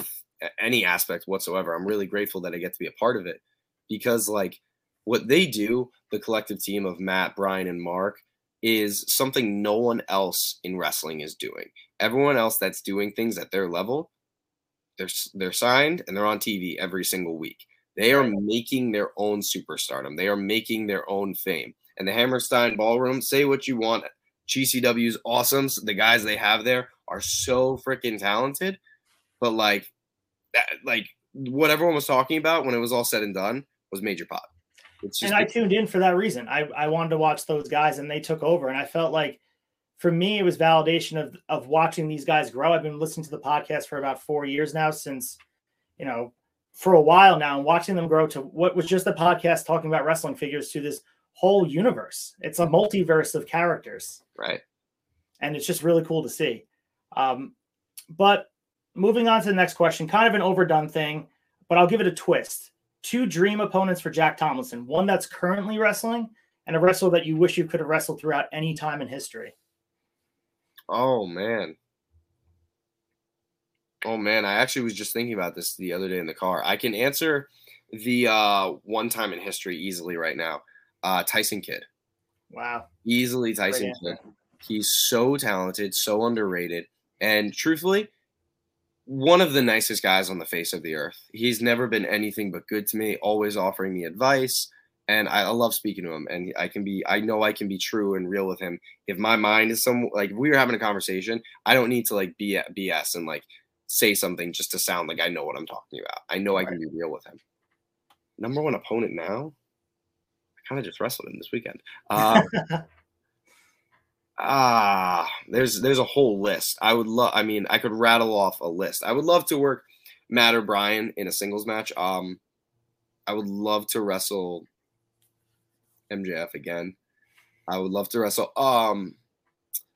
S2: any aspect whatsoever. I'm really grateful that I get to be a part of it because like what they do, the collective team of Matt, Brian, and Mark, is something no one else in wrestling is doing. Everyone else that's doing things at their level, they're they're signed and they're on TV every single week. They are making their own superstardom. They are making their own fame. And the Hammerstein Ballroom, say what you want. GCW's awesome. The guys they have there are so freaking talented. But like, that, like what everyone was talking about when it was all said and done was Major Pod.
S1: and I tuned in for that reason. I, I wanted to watch those guys and they took over. And I felt like for me, it was validation of, of watching these guys grow. I've been listening to the podcast for about four years now since, you know, for a while now and watching them grow to what was just a podcast talking about wrestling figures to this whole universe. It's a multiverse of characters.
S2: Right.
S1: And it's just really cool to see. Um, but moving on to the next question, kind of an overdone thing, but I'll give it a twist two dream opponents for Jack Tomlinson one that's currently wrestling and a wrestler that you wish you could have wrestled throughout any time in history.
S2: Oh, man. Oh, man. I actually was just thinking about this the other day in the car. I can answer the uh, one time in history easily right now uh, Tyson Kidd.
S1: Wow.
S2: Easily Tyson Kidd. He's so talented, so underrated. And truthfully, one of the nicest guys on the face of the earth. He's never been anything but good to me, always offering me advice. And I, I, love speaking to him. And I can be, I know I can be true and real with him. If my mind is some, like, if we were having a conversation, I don't need to, like, be BS and, like, say something just to sound like I know what I'm talking about. I know right. I can be real with him. Number one opponent now? I kind of just wrestled him this weekend. Uh, ah, there's there's a whole list. I would love. I mean, I could rattle off a list. I would love to work Matt or Brian in a singles match. Um, I would love to wrestle MJF again. I would love to wrestle um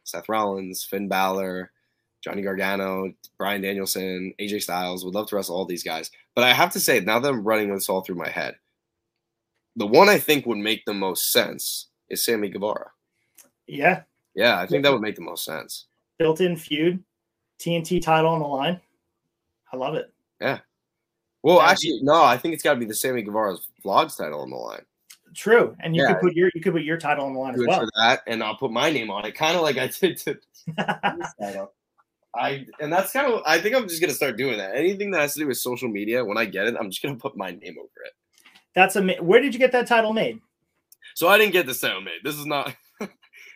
S2: Seth Rollins, Finn Balor, Johnny Gargano, Bryan Danielson, AJ Styles. Would love to wrestle all these guys. But I have to say, now that I'm running this all through my head, the one I think would make the most sense is Sammy Guevara.
S1: Yeah,
S2: yeah, I think that would make the most sense.
S1: Built in feud, TNT title on the line. I love it.
S2: Yeah. Well, yeah. actually, no, I think it's got to be the Sammy Guevara's vlogs title on the line.
S1: True, and you yeah. could put your you could put your title on the line as well. For
S2: that, and I'll put my name on it, kind of like I did to. I and that's kind of I think I'm just gonna start doing that. Anything that has to do with social media, when I get it, I'm just gonna put my name over it.
S1: That's a. Where did you get that title made?
S2: So I didn't get this title made. This is not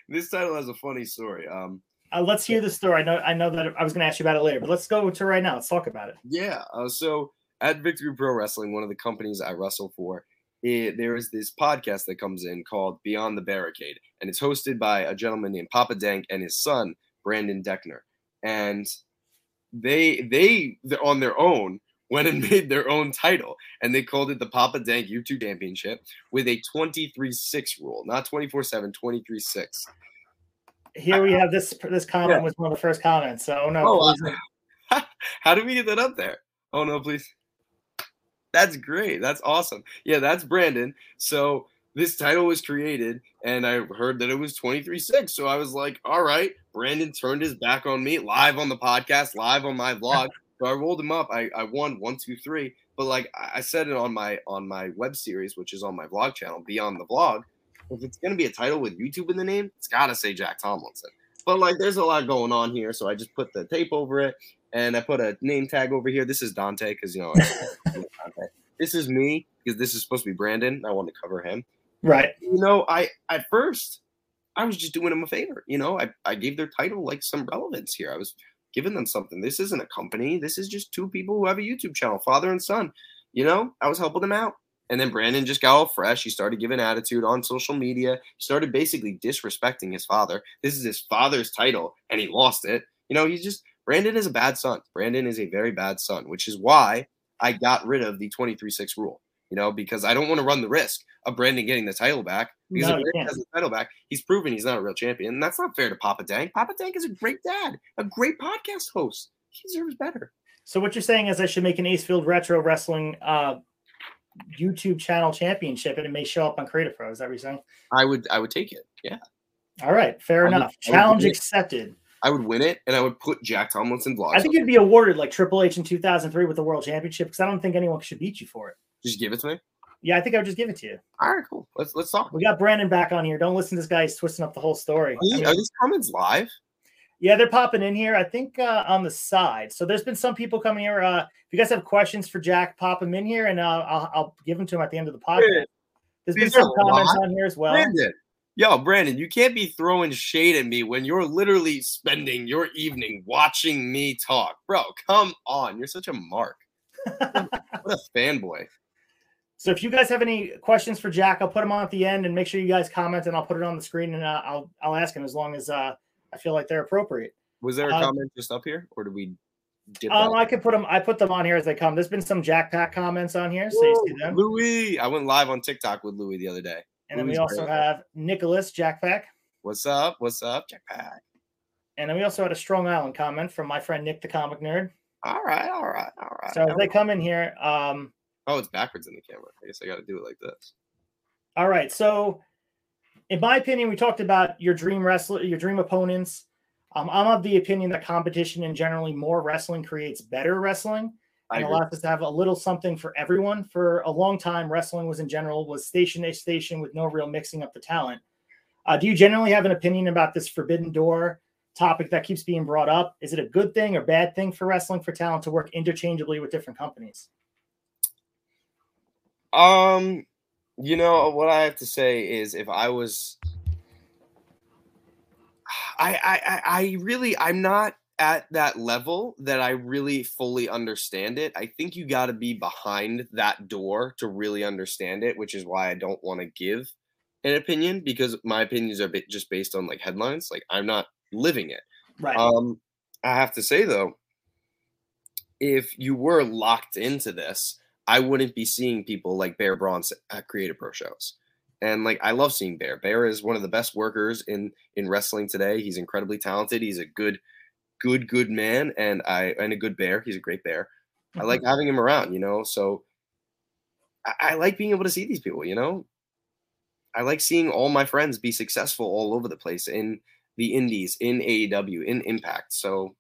S2: this title has a funny story. Um,
S1: uh, let's hear the story. I know, I know that I was going to ask you about it later, but let's go to right now. Let's talk about it.
S2: Yeah. Uh, so at Victory Pro Wrestling, one of the companies I wrestle for, it, there is this podcast that comes in called Beyond the Barricade, and it's hosted by a gentleman named Papa Dank and his son Brandon Deckner, and they they on their own went and made their own title and they called it the Papa Dank YouTube Championship with a 23 6 rule, not 24 7, 23 6.
S1: here we uh-uh. have this this comment yeah. was one of the first comments. So oh no. Oh,
S2: how did we get that up there? Oh no, please. That's great. That's awesome. Yeah, that's Brandon. So this title was created and I heard that it was 23-6. So I was like, all right, Brandon turned his back on me live on the podcast, live on my vlog. so I rolled him up. I, I won one, two, three. But like I said it on my on my web series, which is on my vlog channel, Beyond the Vlog. If it's gonna be a title with YouTube in the name, it's gotta say Jack Tomlinson. But like there's a lot going on here, so I just put the tape over it and I put a name tag over here. This is Dante because you know this is me because this is supposed to be Brandon. I want to cover him.
S1: Right.
S2: You know, I at first I was just doing him a favor. You know, I, I gave their title like some relevance here. I was giving them something. This isn't a company. This is just two people who have a YouTube channel, father and son. You know, I was helping them out. And then Brandon just got all fresh. He started giving attitude on social media. He started basically disrespecting his father. This is his father's title, and he lost it. You know, he's just Brandon is a bad son. Brandon is a very bad son, which is why I got rid of the 23 6 rule you know, because I don't want to run the risk of Brandon getting the title back. Because no, if Brandon has the title back, he's proven he's not a real champion. And that's not fair to Papa Dank. Papa Dank is a great dad, a great podcast host. He deserves better.
S1: So what you're saying is I should make an Acefield Retro Wrestling uh, YouTube channel championship and it may show up on Create a Pro. Is that what you're saying?
S2: I would I would take it. Yeah.
S1: All right, fair I enough. Would, Challenge accepted.
S2: I would win it, and I would put Jack Tomlinson vlogs.
S1: I think you'd be awarded like Triple H in 2003 with the World Championship because I don't think anyone should beat you for it.
S2: Just give it to me.
S1: Yeah, I think I would just give it to you.
S2: All right, cool. Let's let's talk.
S1: We got Brandon back on here. Don't listen to this guy. He's twisting up the whole story.
S2: Are, you, are these comments live?
S1: Yeah, they're popping in here. I think uh, on the side. So there's been some people coming here. Uh, if you guys have questions for Jack, pop them in here, and uh, I'll, I'll give them to him at the end of the podcast. There's been some comments on here as well.
S2: Brandon. Yo, Brandon, you can't be throwing shade at me when you're literally spending your evening watching me talk. Bro, come on. You're such a mark. what a fanboy.
S1: So if you guys have any questions for Jack, I'll put them on at the end and make sure you guys comment and I'll put it on the screen and uh, I'll I'll ask him as long as uh, I feel like they're appropriate.
S2: Was there a uh, comment just up here, or did we?
S1: Um, I could put them. I put them on here as they come. There's been some Jack Pack comments on here, so you see them.
S2: Louis, I went live on TikTok with Louis the other day.
S1: And then we also have Nicholas Jackpack.
S2: What's up? What's up, Jackpack?
S1: And then we also had a Strong Island comment from my friend Nick the Comic Nerd.
S2: All right, all right, all right.
S1: So as they come in here, um,
S2: Oh, it's backwards in the camera. I guess I got to do it like this.
S1: All right. So, in my opinion, we talked about your dream wrestler, your dream opponents. Um, I'm of the opinion that competition and generally more wrestling creates better wrestling and allows us to have a little something for everyone. For a long time, wrestling was in general was station to station with no real mixing up the talent. Uh, do you generally have an opinion about this forbidden door topic that keeps being brought up? Is it a good thing or bad thing for wrestling for talent to work interchangeably with different companies?
S2: Um, you know what I have to say is if I was, I I I really I'm not at that level that I really fully understand it. I think you got to be behind that door to really understand it, which is why I don't want to give an opinion because my opinions are just based on like headlines. Like I'm not living it.
S1: Right.
S2: Um, I have to say though, if you were locked into this, I wouldn't be seeing people like Bear Bronson at Create a Pro shows. And like I love seeing Bear. Bear is one of the best workers in in wrestling today. He's incredibly talented. He's a good, good, good man, and I and a good bear. He's a great bear. Mm-hmm. I like having him around, you know. So I, I like being able to see these people, you know. I like seeing all my friends be successful all over the place in the indies, in AEW, in Impact. So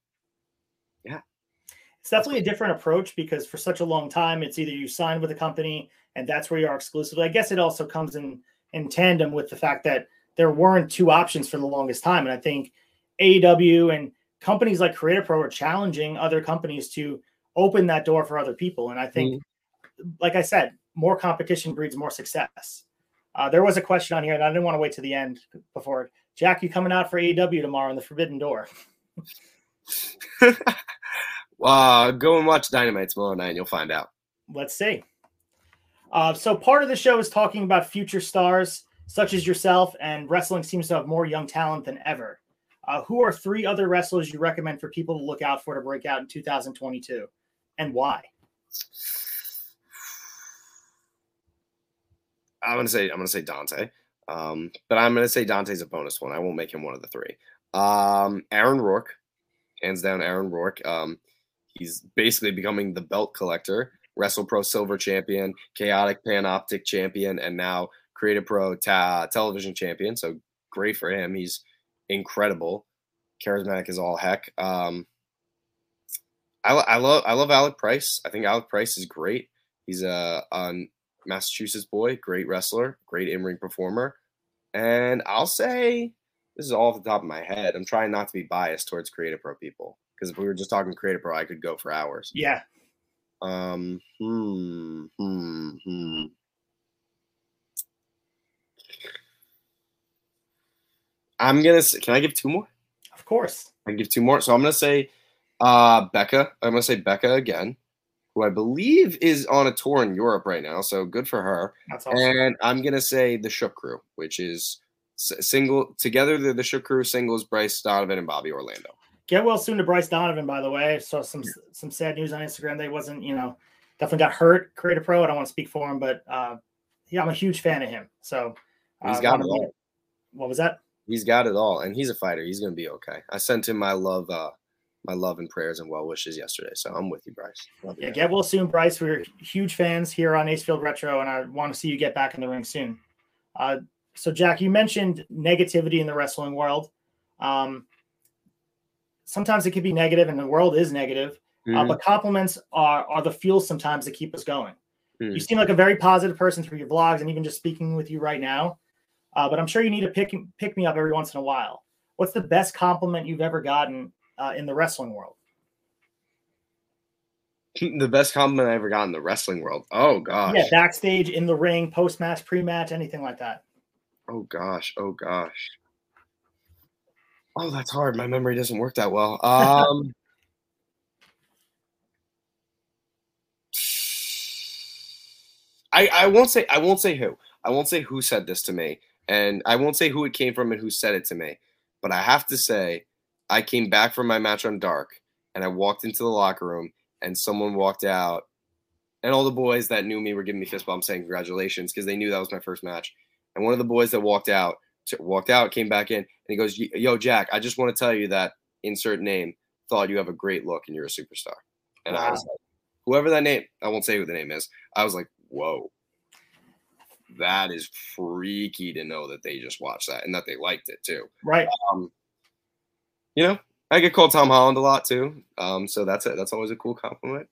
S2: yeah
S1: it's definitely a different approach because for such a long time, it's either you sign with a company and that's where you are exclusively. I guess it also comes in in tandem with the fact that there weren't two options for the longest time, and I think AEW and companies like Create a Pro are challenging other companies to open that door for other people. And I think, mm-hmm. like I said, more competition breeds more success. Uh, there was a question on here, and I didn't want to wait to the end before. Jack, you coming out for AEW tomorrow in the Forbidden Door?
S2: Uh, go and watch Dynamite tomorrow night, and you'll find out.
S1: Let's see. Uh, so part of the show is talking about future stars such as yourself, and wrestling seems to have more young talent than ever. Uh, who are three other wrestlers you recommend for people to look out for to break out in 2022, and why?
S2: I'm gonna say I'm gonna say Dante, um, but I'm gonna say Dante's a bonus one. I won't make him one of the three. Um, Aaron Rourke, hands down, Aaron Rourke. Um, he's basically becoming the belt collector, Wrestle Pro Silver Champion, Chaotic Panoptic Champion, and now Create a Pro ta- Television Champion. So great for him. He's incredible, charismatic as all heck. Um, I, I love I love Alec Price. I think Alec Price is great. He's a, a Massachusetts boy, great wrestler, great in ring performer, and I'll say this is all off the top of my head. I'm trying not to be biased towards Create a Pro people because if we were just talking Create a Pro, I could go for hours.
S1: Yeah.
S2: Um. Hmm. Hmm. Hmm. I'm gonna. Say, can I give two more?
S1: Of course.
S2: I give two more. So I'm gonna say uh, Becca. I'm gonna say Becca again, who I believe is on a tour in Europe right now. So good for her.
S1: That's awesome.
S2: And I'm gonna say the Shook Crew, which is single together. The the Shook Crew singles Bryce Donovan and Bobby Orlando.
S1: Get well soon to Bryce Donovan, by the way. Saw some some sad news on Instagram. They wasn't, you know, definitely got hurt. Create a Pro. I don't want to speak for him, but uh, yeah, I'm a huge fan of him. So uh,
S2: He's got
S1: wanna
S2: it
S1: What was that?
S2: He's got it all, and he's a fighter. He's gonna be okay. I sent him my love, uh, my love and prayers and well wishes yesterday. So I'm with you, Bryce. You,
S1: Yeah, get well soon, Bryce. We're huge fans here on Acefield Retro, and I want to see you get back in the ring soon. Uh, so, Jack, you mentioned negativity in the wrestling world. Um, sometimes it can be negative, and the world is negative. Uh,
S2: Mhm.
S1: but compliments are are the fuel sometimes that keep us going.
S2: Mhm.
S1: You seem like a very positive person through your vlogs, and even just speaking with you right now. Uh, but I'm sure you need to pick pick me up every once in a while. What's the best compliment you've ever gotten uh, in the wrestling world?
S2: the best compliment I ever got in the wrestling world. Oh gosh.
S1: Yeah, backstage, in the ring, post match, pre match, anything like that.
S2: Oh gosh. Oh gosh. Oh, that's hard. My memory doesn't work that well. Um I I won't say I won't say who. I won't say who said this to me, and I won't say who it came from and who said it to me. But I have to say, I came back from my match on Dark, and I walked into the locker room, and someone walked out, and all the boys that knew me were giving me fist bumps saying congratulations because they knew that was my first match. And one of the boys that walked out walked out, came back in, and he goes, "Yo, Jack, I just want to tell you that insert name thought you have a great look and you're a superstar." And I was like, whoever that name, I won't say who the name is. I was like, whoa, that is freaky to know that they just watched that and that they liked it too.
S1: Right.
S2: Um, you know, I get called Tom Holland a lot too. Um, so that's it. That's always a cool compliment.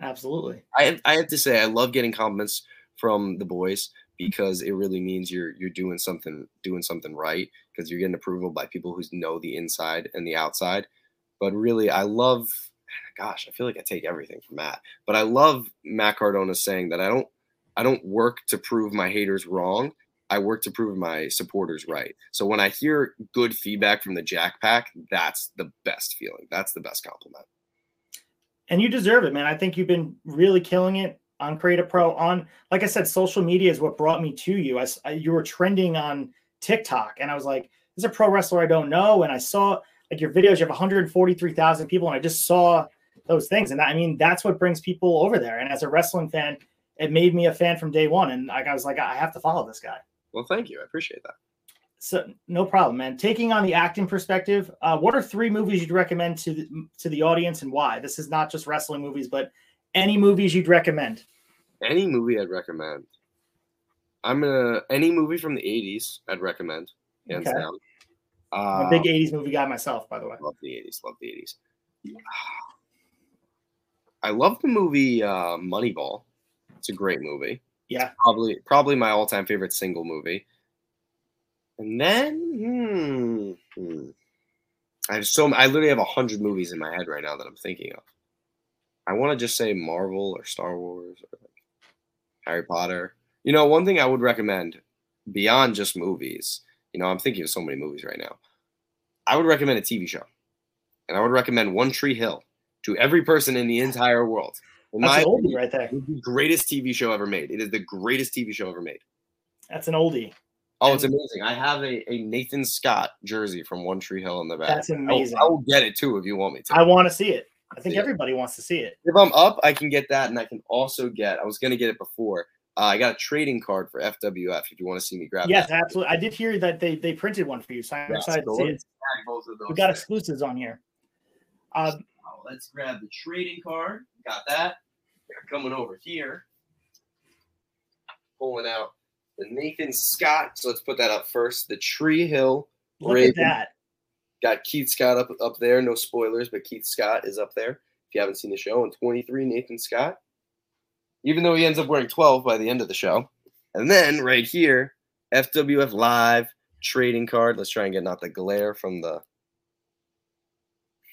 S1: Absolutely.
S2: I I have to say I love getting compliments from the boys because it really means you're you're doing something doing something right because you're getting approval by people who know the inside and the outside. But really, I love. Gosh, I feel like I take everything from Matt, but I love Matt Cardona saying that I don't I don't work to prove my haters wrong. I work to prove my supporters right. So when I hear good feedback from the Jack Pack, that's the best feeling. That's the best compliment.
S1: And you deserve it, man. I think you've been really killing it on Create a Pro. On, like I said, social media is what brought me to you. You were trending on TikTok, and I was like, "This is a pro wrestler I don't know." And I saw like your videos. You have 143,000 people, and I just saw those things. And I mean, that's what brings people over there. And as a wrestling fan, it made me a fan from day one. And like I was like, I have to follow this guy.
S2: Well, thank you. I appreciate that.
S1: So no problem, man. Taking on the acting perspective, uh, what are three movies you'd recommend to the, to the audience and why? This is not just wrestling movies, but any movies you'd recommend.
S2: any movie I'd recommend. I'm gonna any movie from the '80s I'd recommend, hands
S1: Okay.
S2: down.
S1: I'm
S2: Uh,
S1: a big '80s movie guy myself, by the way.
S2: love the '80s. Love the '80s. I love the movie uh, Moneyball. It's a great movie.
S1: Yeah,
S2: Probably, probably my all-time favorite single movie. And then, hmm, hmm. I have so I literally have a hundred movies in my head right now that I'm thinking of. I want to just say Marvel or Star Wars or like Harry Potter. You know, one thing I would recommend beyond just movies. You know, I'm thinking of so many movies right now. I would recommend a TV show, and I would recommend One Tree Hill to every person in the entire world. In
S1: that's
S2: my
S1: an oldie right there.
S2: the greatest TV show ever made. It is the greatest TV show ever made.
S1: That's an oldie.
S2: Oh, it's amazing. I have a, a Nathan Scott jersey from One Tree Hill in the back.
S1: That's
S2: I will-
S1: amazing.
S2: I will get it too if you want me to.
S1: I want to see it. I think
S2: Yeah.
S1: everybody wants to see it.
S2: if I'm up, I can get that, and I can also get. I was gonna get it before, Uh, I got a trading card for FWF if you want to see me grab.
S1: It, yes,
S2: that.
S1: absolutely. I did hear that they they printed one for you, so I'm
S2: Yeah,
S1: excited to see it.
S2: tag both of those
S1: We got
S2: there.
S1: exclusives on here. Uh,
S2: let's grab the trading card. Got that. They're coming over here. Pulling out the Nathan Scott. So let's put that up first. The Tree Hill.
S1: look
S2: Raven.
S1: at that.
S2: Got Keith Scott up up there. No spoilers, but Keith Scott is up there. If you haven't seen the show, and 23, Nathan Scott. Even though he ends up wearing 12 by the end of the show. And then right here, FWF Live trading card. Let's try and get not the glare from the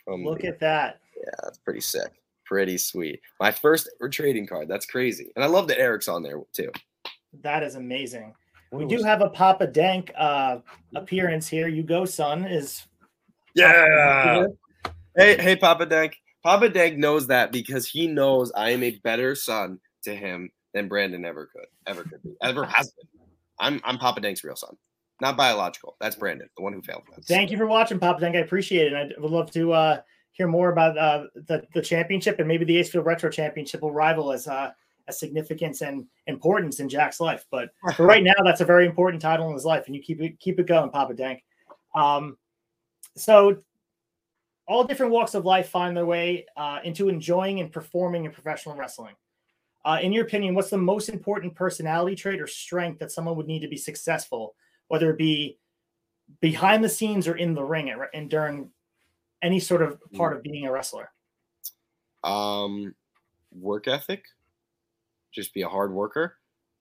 S2: from
S1: Look
S2: the-
S1: at that.
S2: yeah, that's pretty sick. Pretty sweet. My first ever trading card. That's crazy. And I love that Eric's on there too.
S1: That is amazing. We do have a Papa Dank uh, appearance here. You go, son. Is
S2: Yeah. Hey, hey, Papa Dank. Papa Dank knows that because he knows I am a better son to him than Brandon ever could, ever could be, ever has been. I'm I'm Papa Dank's real son, not biological. That's Brandon, the one who failed. That's-
S1: Thank you for watching, Papa Dank. I appreciate it. I would love to uh, hear more about uh, the the championship and maybe the Acefield Retro Championship will rival as uh, as significance and importance in Jack's life. But for right now, that's a very important title in his life, and you keep it keep it going, Papa Dank. Um, so all different walks of life find their way uh, into enjoying and performing in professional wrestling. Uh, in your opinion, what's the most important personality trait or strength that someone would need to be successful, whether it be behind the scenes or in the ring at, and during any sort of part of being a wrestler?
S2: Um, work ethic. Just be a hard worker,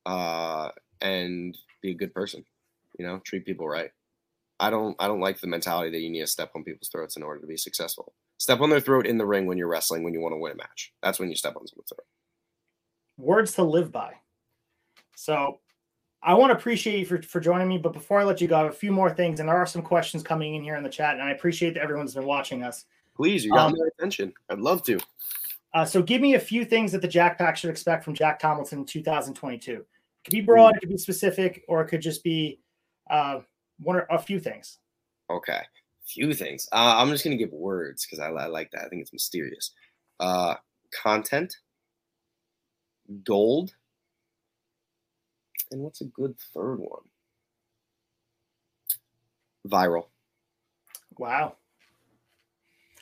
S2: uh, and be a good person. You know, treat people right. I don't. I don't like the mentality that you need to step on people's throats in order to be successful. Step on their throat in the ring when you're wrestling when you want to win a match. That's when you step on someone's throat.
S1: Words to live by. So I want to appreciate you for, for joining me. But before I let you go, I have a few more things, and there are some questions coming in here in the chat, and I appreciate that everyone's been watching us.
S2: Please, you got
S1: Um,
S2: my attention. I'd love to.
S1: Uh, so give me a few things that the Jack Pack should expect from Jack Tomlinson in 2022. It could be broad, it could be specific, or it could just be uh, one or a few things.
S2: Okay, a few things. Uh, I'm just gonna give words because I, I like that. I think it's mysterious. Uh, content, gold, and what's a good third one? Viral.
S1: Wow.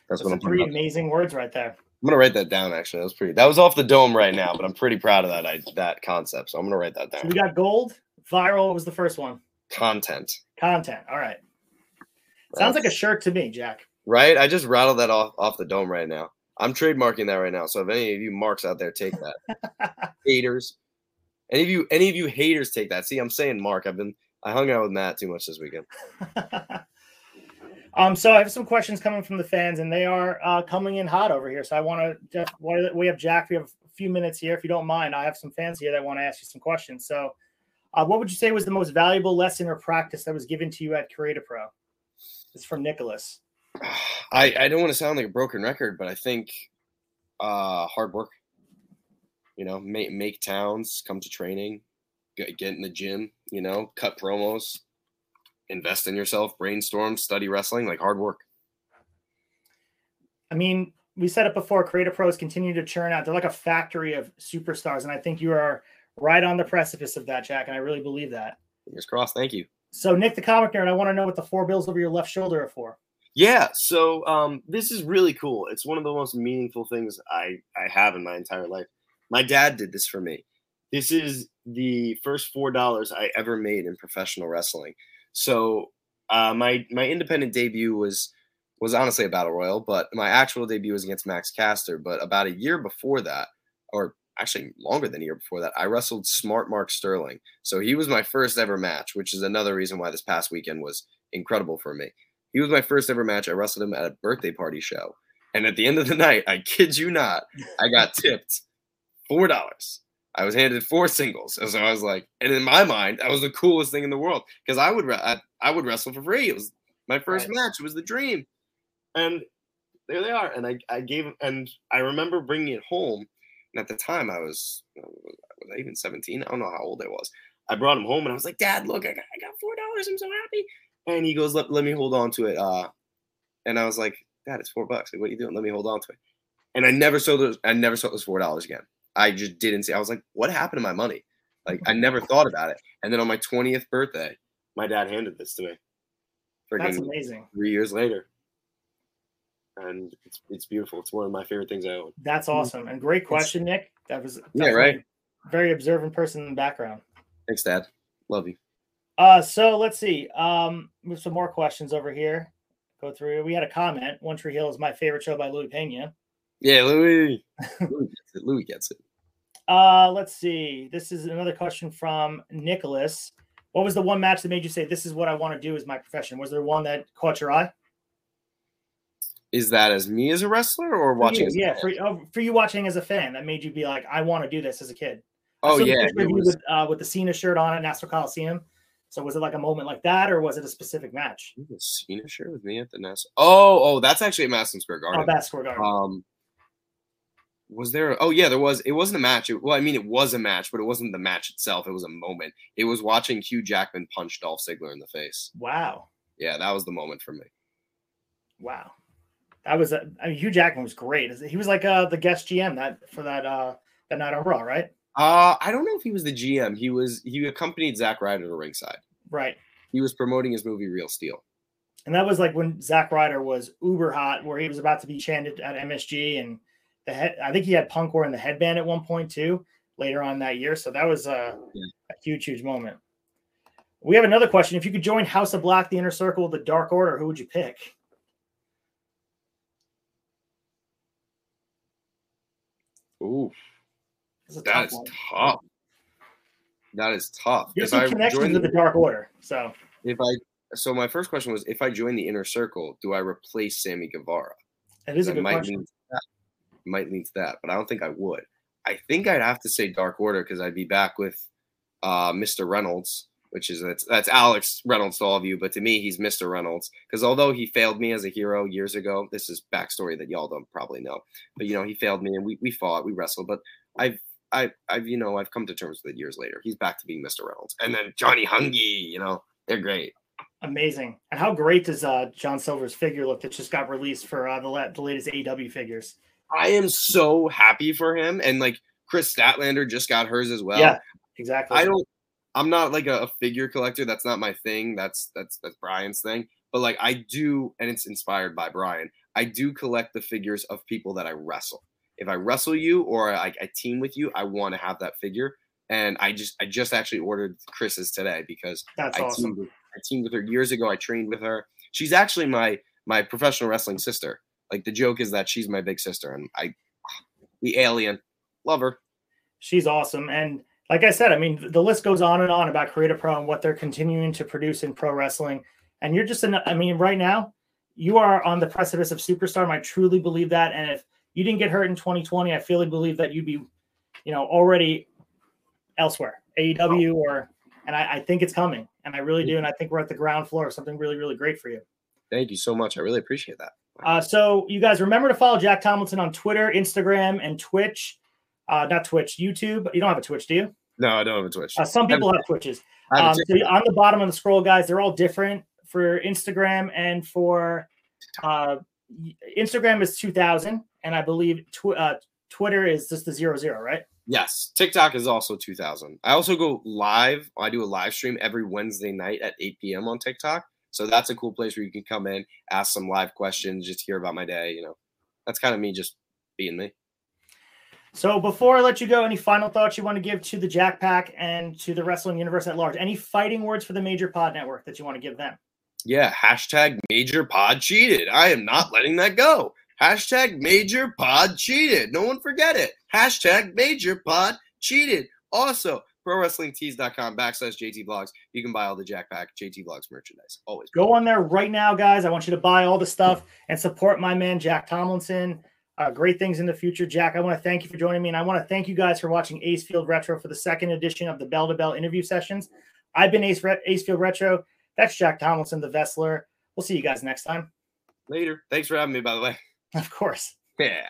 S2: That's
S1: Those
S2: what I'm
S1: three amazing words right there.
S2: I'm gonna write that down. Actually, that was pretty. That was off the dome right now, but I'm pretty proud of that. I, that concept, so I'm gonna write that
S1: So
S2: down.
S1: we got gold, viral was the first one.
S2: Content.
S1: Content. All right. Sounds like a shirt to me, Jack.
S2: right. I just rattled that off off the dome right now. I'm trademarking that right now. So if any of you marks out there take that, haters, any of you any of you haters take that. See, I'm saying Mark. I've been I hung out with Matt too much this weekend.
S1: um, so I have some questions coming from the fans, and they are uh, coming in hot over here. So I want to. We have Jack. We have a few minutes here, if you don't mind. I have some fans here that want to ask you some questions. So, uh, what would you say was the most valuable lesson or practice that was given to you at Create a Pro? It's from Nicholas.
S2: I I don't want to sound like a broken record, but I think uh hard work. You know, make make towns, come to training, get, get in the gym. You know, cut promos, invest in yourself, brainstorm, study wrestling, like hard work.
S1: I mean, we said it before. Create a Pro's continue to churn out. They're like a factory of superstars, and I think you are right on the precipice of that, Jack. And I really believe that.
S2: Fingers crossed. Thank you.
S1: So, Nick the comic nerd, I want to know what the four bills over your left shoulder are for.
S2: Yeah, so um, this is really cool. It's one of the most meaningful things I I have in my entire life. My dad did this for me. This is the first four dollars I ever made in professional wrestling. So uh, my my independent debut was was honestly a battle royal, but my actual debut was against Max Caster. But about a year before that, or actually longer than a year before that, I wrestled Smart Mark Sterling. So he was my first ever match, which is another reason why this past weekend was incredible for me. He was my first ever match. I wrestled him at a birthday party show. And at the end of the night, I kid you not, I got tipped four dollars. I was handed four singles, and so I was like, and in my mind, that was the coolest thing in the world because I would I, I would wrestle for free. It was my first
S1: Right.
S2: match. It was the dream, and there they are. And I I gave and I remember bringing it home. And at the time, I was was I even seventeen? I don't know how old I was. I brought him home, and I was like, Dad, look, I got I got four dollars. I'm so happy. And he goes, let, let me hold on to it. Uh, and I was like, Dad, it's four bucks. Like, what are you doing? Let me hold on to it. And I never saw those. I never saw those four dollars again. I just didn't see. I was like, what happened to my money? Like I never thought about it. And then on my 20th birthday, my dad handed this to me.
S1: That's amazing.
S2: Three years later. And it's it's beautiful. It's one of my favorite things I own.
S1: That's awesome. And great question, Nick. That was
S2: yeah, right.
S1: Very observant person in the background.
S2: Thanks, Dad. Love you.
S1: Uh, so let's see. Um, some more questions over here. Go through. We had a comment. One Tree Hill is my favorite show by Louis Pena.
S2: Yeah, Louis. Louis gets it. Louis gets it.
S1: Uh, let's see. This is another question from Nicholas. What was the one match that made you say, "This is what I want to do as my profession"? Was there one that caught your eye?
S2: Is that as me as a wrestler or watching?
S1: You, yeah, for, oh, for you watching as a fan, that made you be like, "I want to do this as a kid."
S2: Oh yeah,
S1: was... with, uh, with the Cena shirt on at Nassau Coliseum. So was it like a moment like that, or was it a specific match?
S2: The Cena shirt with me at the Nassau. Oh, oh, that's actually at Madison Square Garden.
S1: Oh, Madison Square Garden.
S2: Um, was there? Oh yeah, there was. It wasn't a match. It, well, I mean, it was a match, but it wasn't the match itself. It was a moment. It was watching Hugh Jackman punch Dolph Ziggler in the face.
S1: Wow.
S2: Yeah, that was the moment for me.
S1: Wow, that was. A, I mean, Hugh Jackman was great. He was like uh, the guest GM that for that uh, that night on Raw, right?
S2: Uh, I don't know if he was the GM. He was. He accompanied Zack Ryder to ringside.
S1: Right.
S2: He was promoting his movie Real Steel.
S1: And that was like when Zack Ryder was uber hot, where he was about to be chanted at MSG and the head. I think he had Punk wearing the headband at one point too. Later on that year, so that was a, yeah. a huge, huge moment. We have another question. If you could join House of Black, the Inner Circle, the Dark Order, who would you pick?
S2: Ooh, that is tough. That is tough.
S1: There's some connections with the Dark Order. So
S2: if I so my first question was if I join the Inner Circle, do I replace Sammy Guevara?
S1: That is a good question
S2: might lean to that, but I don't think I would. I think I'd have to say Dark Order because I'd be back with uh, Mr. Reynolds, which is that's, that's Alex Reynolds to all of you, but to me he's Mr. Reynolds because although he failed me as a hero years ago, this is backstory that y'all don't probably know, but you know he failed me and we we fought, we wrestled, but I've I, I've you know I've come to terms with it years later. He's back to being Mr. Reynolds, and then Johnny Hungee, you know they're great.
S1: Amazing. And how great does uh, John Silver's figure look that just got released for uh, the, la- the latest AEW figures?
S2: I am so happy for him. And like Kris Statlander just got hers as well.
S1: Yeah, exactly.
S2: I don't I'm not like a, a, figure collector. That's not my thing. That's that's that's Brian's thing. But like I do, and it's inspired by Brian. I do collect the figures of people that I wrestle. If I wrestle you or I, I team with you, I want to have that figure. And I just I just actually ordered Kris's today because
S1: that's
S2: I
S1: awesome.
S2: Teamed with, I teamed with her years ago. I trained with her. She's actually my my professional wrestling sister. Like the joke is that she's my big sister, and I, the alien, love her.
S1: She's awesome, and like I said, I mean the list goes on and on about Create A Pro and what they're continuing to produce in pro wrestling. And you're just, an, I mean, right now you are on the precipice of superstar. I truly believe that. And if you didn't get hurt in 2020, I fully believe that you'd be, you know, already elsewhere, AEW oh. or, and I, I think it's coming, and I really do. And I think we're at the ground floor of something really, really great for you.
S2: Thank you so much. I really appreciate that.
S1: Uh, so you guys remember to follow Jack Tomlinson on Twitter, Instagram, and Twitch. Uh, not Twitch, YouTube. You don't have a Twitch, do you?
S2: No, I don't have a Twitch.
S1: Uh, some people have Twitches. Um, so on the bottom of the scroll, guys, they're all different for Instagram and for uh, Instagram is 2000, and I believe tw- uh, Twitter is just the zero zero, right?
S2: Yes. TikTok is also 2000. I also go live. I do a live stream every Wednesday night at 8 p.m. on TikTok. So that's a cool place where you can come in, ask some live questions, just hear about my day. You know, that's kind of me just being me.
S1: So before I let you go, any final thoughts you want to give to the Jack Pack and to the wrestling universe at large? Any fighting words for the Major Pod Network that you want to give them?
S2: Yeah, hashtag Major Pod cheated. I am not letting that go. Hashtag Major Pod cheated. No one forget it. Hashtag Major Pod cheated. Also, prowrestlingtees.com backslash JT Vlogs. You can buy all the Jack Pack JT Vlogs merchandise. Always.
S1: Go on there right now, guys. I want you to buy all the stuff and support my man, Jack Tomlinson. Uh, great things in the future. Jack, I want to thank you for joining me. And I want to thank you guys for watching Acefield Retro for the second edition of the Bell to Bell interview sessions. I've been Ace Re- Acefield Retro. That's Jack Tomlinson, the Vestler. We'll see you guys next time.
S2: Later. Thanks for having me, by the way.
S1: Of course.
S2: Yeah.